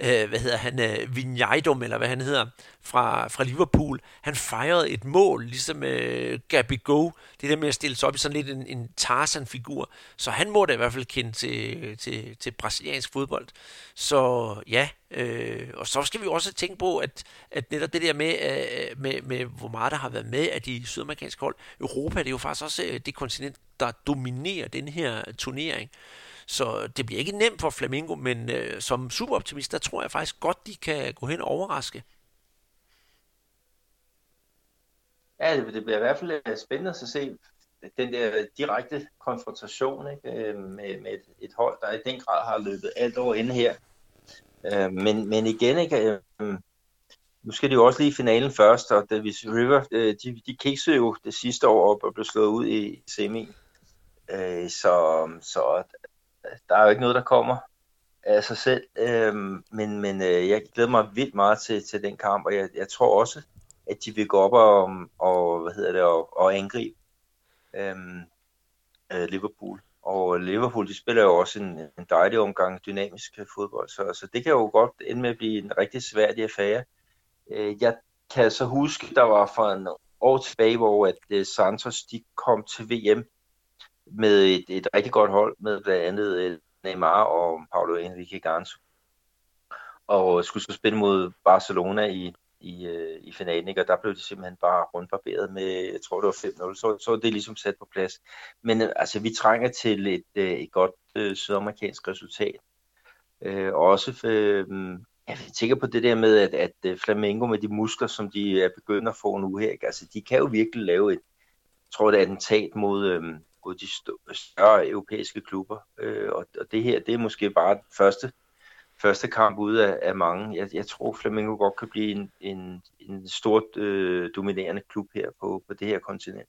øh, hvad hedder han, øh, Vignejdum, eller hvad han hedder, fra, fra Liverpool, han fejrede et mål, ligesom øh, Gabi Go, det der med at stille sig op i sådan lidt en, en Tarzan-figur, så han må da i hvert fald kende til, til, til brasiliansk fodbold. Så ja, øh, og så skal vi også tænke på, at, at netop det der med, øh, med, med, hvor meget der har været med af de sydamerikanske hold, Europa, det er jo faktisk også øh, det kontinent, der dominerer den her turnering. Så det bliver ikke nemt for Flamingo, men øh, som superoptimist, der tror jeg faktisk godt, de kan gå hen og overraske. Ja, det, det bliver i hvert fald øh, spændende at se den der direkte konfrontation ikke? Øh, med, med et, et hold, der i den grad har løbet alt over inde her. Øh, men, men igen, ikke, nu skal de jo også lige i finalen først, og Davis River, de, de kiksede jo det sidste år op og blev slået ud i semi. Så, så der er jo ikke noget, der kommer af sig selv, Øh, men, men øh, jeg glæder mig vildt meget til, til den kamp, og jeg, jeg tror også, at de vil gå op og, og hvad hedder det, og, og angribe øhm, øh, Liverpool. Og Liverpool, de spiller jo også en, en dejlig omgang dynamisk fodbold, så, så det kan jo godt ende med at blive en rigtig sværdig affære. Øh, jeg kan så huske, der var for en år tilbage, hvor at øh, Santos de kom til VM med et, et rigtig godt hold, med blandt andet øh, Neymar og Paulo Henrique Ganso. Og øh, skulle så spille mod Barcelona i, i, øh, i finalen, ikke? og der blev de simpelthen bare rundbarberet med, jeg tror det var 5-0, så, så det er ligesom sat på plads. Men altså, vi trænger til et, et godt øh, sydamerikansk resultat. Øh, også øh, jeg tænker på det der med, at, at Flamengo med de muskler, som de er begyndt at få nu her, ikke? altså de kan jo virkelig lave et, jeg tror det er attentat mod, øh, mod de større europæiske klubber. Øh, og, og det her, det er måske bare den første, første kamp ud af, af mange. Jeg, jeg tror, Flamengo godt kan blive en, en, en stort øh, dominerende klub her på, på det her kontinent.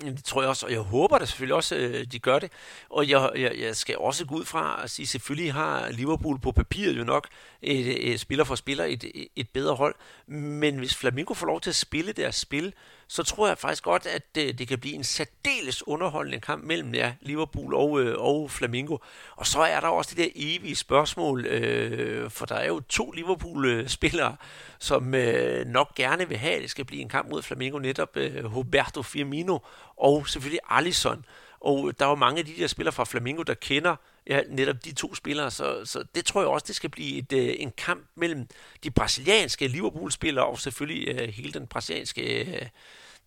Det tror jeg også, og jeg håber da selvfølgelig også, at øh, de gør det. Og jeg, jeg, jeg skal også gå ud fra at sige, selvfølgelig har Liverpool på papiret jo nok et, et spiller for spiller et, et bedre hold. Men hvis Flamengo får lov til at spille deres spil, så tror jeg faktisk godt, at det, det kan blive en særdeles underholdende kamp mellem ja, Liverpool og, øh, og Flamingo. Og så er der også det der evige spørgsmål, øh, for der er jo to Liverpool-spillere, som øh, nok gerne vil have, at det skal blive en kamp mod Flamingo, netop øh, Roberto Firmino og selvfølgelig Alisson. Og der er jo mange af de der spillere fra Flamingo, der kender ja, netop de to spillere, så, så det tror jeg også, det skal blive et, øh, en kamp mellem de brasilianske Liverpool-spillere og selvfølgelig øh, hele den brasilianske, øh,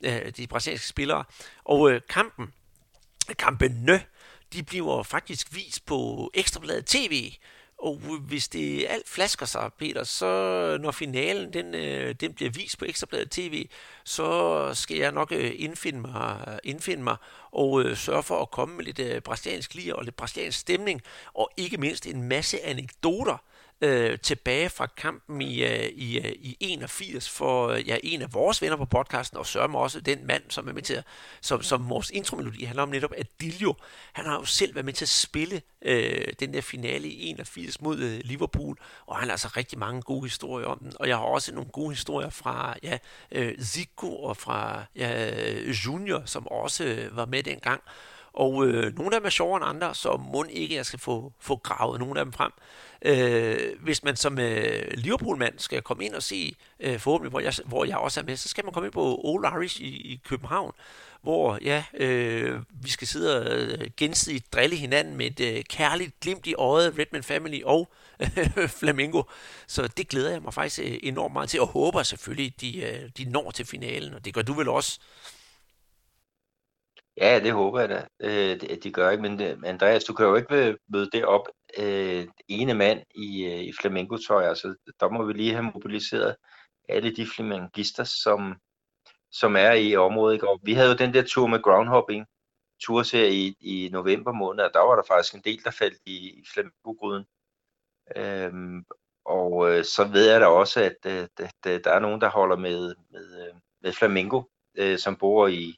øh de brasilianske spillere. Og øh, kampen, kampene, de bliver faktisk vist på Ekstrabladet TV, og øh, hvis det alt flasker sig, Peter, så når finalen den, øh, den bliver vist på Ekstrabladet TV, så skal jeg nok øh, indfinde mig, indfinde mig og øh, sørge for at komme med lidt øh, brasiliansk lir og lidt brasiliansk stemning, og ikke mindst en masse anekdoter øh, tilbage fra kampen i, øh, i, øh, i 81 for øh, ja, en af vores venner på podcasten, og sørger mig også den mand, som er med til at, som, som vores intromelodi handler om netop, at Dilio, han har jo selv været med til at spille øh, den der finale i 81 mod øh, Liverpool, og han har altså rigtig mange gode historier om den, og jeg har også nogle gode historier fra ja, øh, Zico og fra ja, øh, Junior, som også øh, var med dengang, og øh, nogle af dem er sjovere end andre, så må ikke, jeg skal få, få gravet nogle af dem frem. Øh, hvis man som øh, Liverpool-mand skal komme ind og se, øh, forhåbentlig, hvor jeg, hvor jeg også er med, så skal man komme ind på Old Irish i, i København, hvor ja, øh, vi skal sidde og øh, gensidigt drille hinanden med et øh, kærligt glimt i øjet, Redman Family og øh, Flamingo. Så det glæder jeg mig faktisk øh, enormt meget til, og håber selvfølgelig, de, øh, de når til finalen, og det gør du vel også. Ja, det håber jeg da, øh, at de gør. ikke. Men øh, Andreas, du kan jo ikke øh, møde det op øh, ene mand i, øh, i flamenco-tøj. Altså, der må vi lige have mobiliseret alle de flamingister, som, som er i området. Ikke? Og vi havde jo den der tur med groundhopping, turserie i, i november måned, og der var der faktisk en del, der faldt i, i flamenco-gryden. Øhm, og øh, så ved jeg da også, at, øh, at, at der er nogen, der holder med, med, med flamenco, øh, som bor i,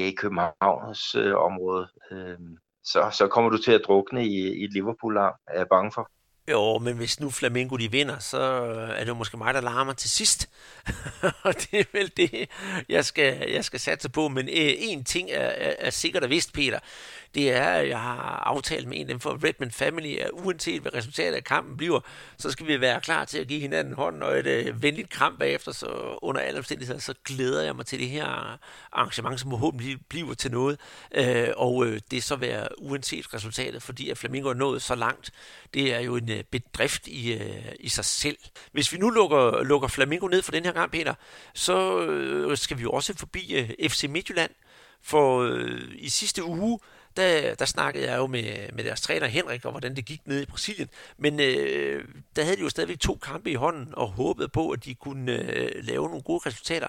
ja, i Københavns øh, område, øh, så, så kommer du til at drukne i, i Liverpool-arm, er jeg bange for. Jo, men hvis nu Flamengo de vinder, så øh, er det måske mig, der larmer til sidst. og det er vel det, jeg skal, jeg skal satse på. Men øh, en ting er, er, er sikkert og vist, Peter det er, at jeg har aftalt med en af dem for Redmond Family, at uanset hvad resultatet af kampen bliver, så skal vi være klar til at give hinanden hånden og et øh, venligt kram bagefter, så under alle omstændigheder, så glæder jeg mig til det her arrangement, som forhåbentlig bliver til noget, øh, og øh, det så være uanset resultatet, fordi at Flamingo er nået så langt, det er jo en øh, øh, bedrift i, øh, i sig selv. Hvis vi nu lukker, lukker Flamingo ned for den her gang, Peter, så øh, skal vi jo også forbi øh, FC Midtjylland, for øh, i sidste uge, der, der snakkede jeg jo med, med deres træner Henrik om, hvordan det gik ned i Brasilien. Men øh, der havde de jo stadigvæk to kampe i hånden og håbede på, at de kunne øh, lave nogle gode resultater.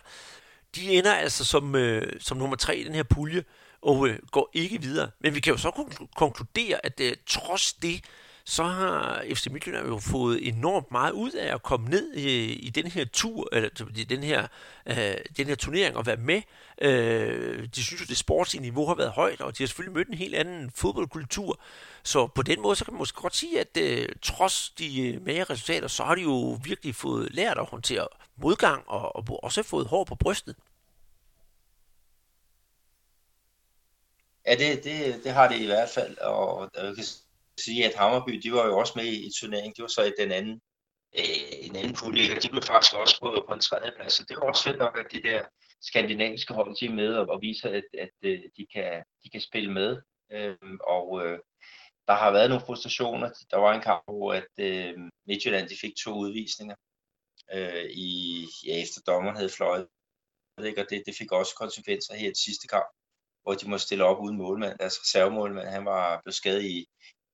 De ender altså som, øh, som nummer tre i den her pulje og øh, går ikke videre. Men vi kan jo så konkludere, at øh, trods det, så har FC Midtjylland jo fået enormt meget ud af at komme ned i, i den her tur, eller i den her, øh, den her turnering og være med. Øh, de synes jo, det sportslige niveau har været højt, og de har selvfølgelig mødt en helt anden fodboldkultur. Så på den måde, så kan man måske godt sige, at øh, trods de øh, mere resultater, så har de jo virkelig fået lært at håndtere modgang, og, og også fået hår på brystet. Ja, det, det, det har det i hvert fald, og jeg kan sige, at Hammerby, de var jo også med i, i turneringen. De var så i den anden, øh, en anden pulje, og de blev faktisk også på, på en tredje plads. Så det var også fedt nok, at de der skandinaviske hold, de er med og, og viser, at, at, at de, kan, de kan spille med. Øh, og øh, der har været nogle frustrationer. Der var en kamp, hvor at, øh, Midtjylland de fik to udvisninger øh, i, ja, efter dommeren havde fløjet. Og det, det fik også konsekvenser her i sidste kamp, hvor de må stille op uden målmand. Deres reservemålmand, han var blevet skadet i,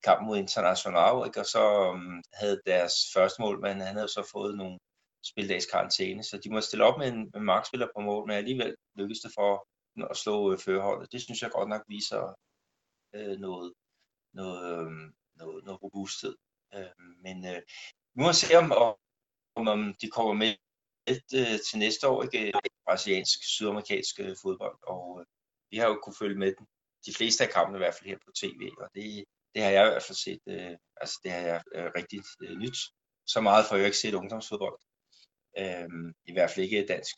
kampen mod International, ikke? og så um, havde deres første mål, men han havde så fået nogle spildags karantæne, så de må stille op med en, en markspiller på mål, men alligevel lykkedes det for at slå øh, førerholdet. Det synes jeg godt nok viser øh, noget, noget, øh, noget, noget robusthed. Øh, men øh, nu må vi se, om, om, om de kommer med øh, til næste år, ikke? brasiliansk, sydamerikansk øh, fodbold, og øh, vi har jo kunne følge med den, de fleste af kampene i hvert fald her på tv, og det, det har jeg i hvert fald set, øh, altså det har jeg øh, rigtig øh, nyt. Så meget får jeg ikke set ungdomsfodbold. Øh, I hvert fald ikke dansk.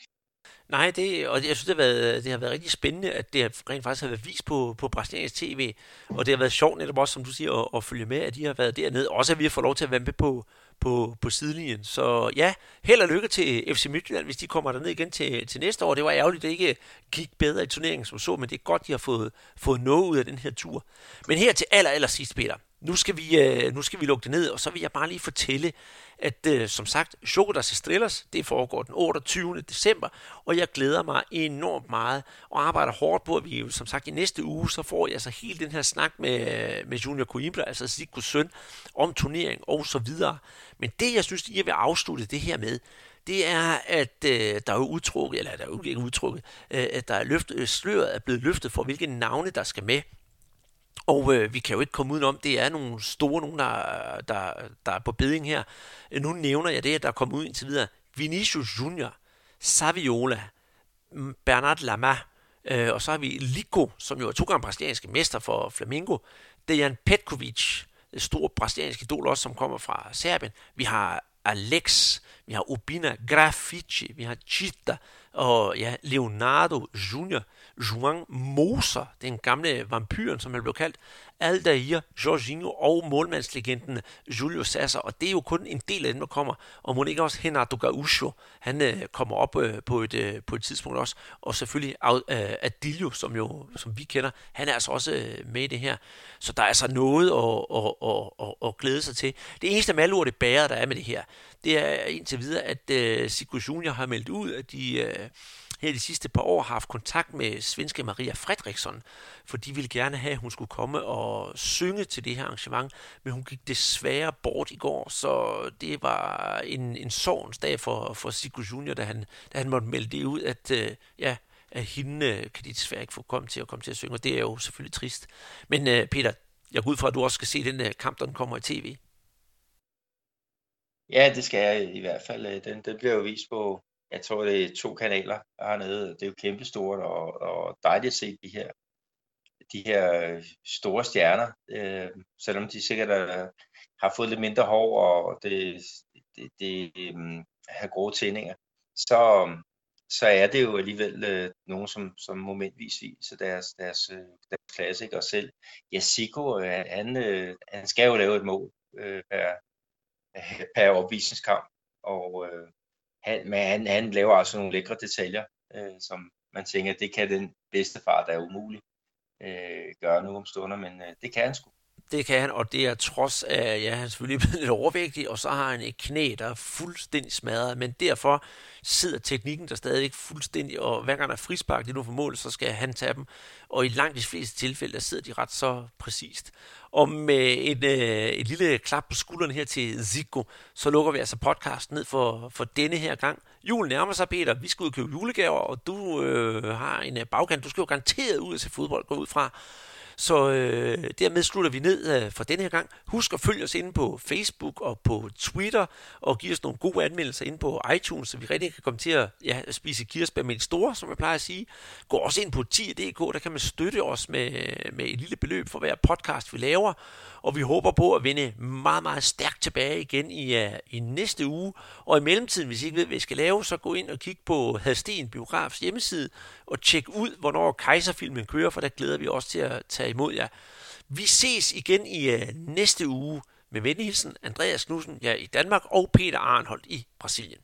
Nej, det, og jeg synes, det har, været, det har været rigtig spændende, at det rent faktisk har været vist på, på brasiliansk tv, og det har været sjovt netop også, som du siger, at, at følge med, at de har været dernede. Også at vi har fået lov til at være med på, på, på sidelinjen. Så ja, held og lykke til FC Midtjylland, hvis de kommer derned igen til, til næste år. Det var ærgerligt, at det ikke gik bedre i turneringen som så, men det er godt, de har fået, fået noget ud af den her tur. Men her til aller, aller sidst, Peter, nu skal, vi, øh, nu skal vi lukke det ned, og så vil jeg bare lige fortælle, at øh, som sagt, Chocodas Estrellas, det foregår den 28. december, og jeg glæder mig enormt meget og arbejder hårdt på, at vi som sagt i næste uge, så får jeg så altså hele den her snak med, med Junior Coimbra, altså Sigurds søn, om turnering og så videre. Men det, jeg synes, jeg vil afslutte det her med, det er, at øh, der er udtrukket, eller der er jo ikke udtrukket, øh, at der er løftet, øh, sløret er blevet løftet for, hvilke navne, der skal med og øh, vi kan jo ikke komme udenom, det er nogle store, nogen, der, der, der er på beding her. Øh, nu nævner jeg det, at der er kommet ud indtil videre. Vinicius Junior, Saviola, mm, Bernard Lama, øh, og så har vi Lico, som jo er to gange brasilianske mester for Flamengo. Dejan Petkovic, stor brasiliansk idol også, som kommer fra Serbien. Vi har Alex, vi har Ubina Grafici, vi har Chita og ja, Leonardo Junior. Juan Moser, den gamle vampyren, som han blev kaldt, Aldair, Jorginho og målmandslegenden Julio Sasser, og det er jo kun en del af dem, der kommer, og må ikke også Henardo Gaucho, han øh, kommer op øh, på, et, øh, på et tidspunkt også, og selvfølgelig øh, Adilio, som jo, som vi kender, han er altså også øh, med i det her, så der er altså noget at, at, at, at, at glæde sig til. Det eneste malur, det bærer, der er med det her, det er indtil videre, at øh, Sigurd Junior har meldt ud, at de øh, her de sidste par år har haft kontakt med svenske Maria Fredriksson, for de ville gerne have, at hun skulle komme og synge til det her arrangement, men hun gik desværre bort i går, så det var en, en sorgens dag for, for Sigurd Junior, da han, da han måtte melde det ud, at øh, ja, at hende øh, kan de desværre ikke få komme til at komme til at synge, og det er jo selvfølgelig trist. Men øh, Peter, jeg går ud fra, at du også skal se den øh, kamp, der den kommer i tv. Ja, det skal jeg i hvert fald. Øh, den, den bliver jo vist på, jeg tror, det er to kanaler hernede. Det er jo kæmpestort og, og dejligt at se de her, de her øh, store stjerner, øh, selvom de sikkert er, har fået lidt mindre hår og det, det, det um, har gode tændinger, så, så er det jo alligevel øh, nogen, som, som momentvis viser deres, deres, deres klasse, og selv Yasiko, øh, han, øh, han skal jo lave et mål øh, per, per opvisningskamp, og øh, han, men han, han laver altså nogle lækre detaljer, øh, som man tænker, det kan den bedste far, der er umuligt, øh, gøre nu om stunder, men øh, det kan han sgu. Det kan han, og det er trods af, ja, han er selvfølgelig blevet lidt overvægtig, og så har han et knæ, der er fuldstændig smadret, men derfor sidder teknikken der stadig fuldstændig, og hver gang der er frispark, det nu for mål, så skal han tage dem, og i langt de fleste tilfælde, der sidder de ret så præcist. Og med et, øh, et lille klap på skulderen her til Zico, så lukker vi altså podcasten ned for, for denne her gang. Julen nærmer sig, Peter. Vi skal ud og købe julegaver, og du øh, har en øh, bagkant. Du skal jo garanteret ud og se fodbold, gå ud fra. Så øh, dermed slutter vi ned øh, for denne her gang. Husk at følge os inde på Facebook og på Twitter, og give os nogle gode anmeldelser inde på iTunes, så vi rigtig kan komme til at ja, spise kirsebær med en store, som jeg plejer at sige. Gå også ind på 10.dk, der kan man støtte os med, med et lille beløb for hver podcast, vi laver. Og vi håber på at vende meget, meget stærkt tilbage igen i, uh, i næste uge. Og i mellemtiden, hvis I ikke ved, hvad I skal lave, så gå ind og kig på Hadsten Biografs hjemmeside og tjek ud, hvornår kejserfilmen kører, for der glæder vi os til at tage imod jer. Vi ses igen i øh, næste uge med venligheden Andreas Knudsen ja, i Danmark og Peter Arnholdt i Brasilien.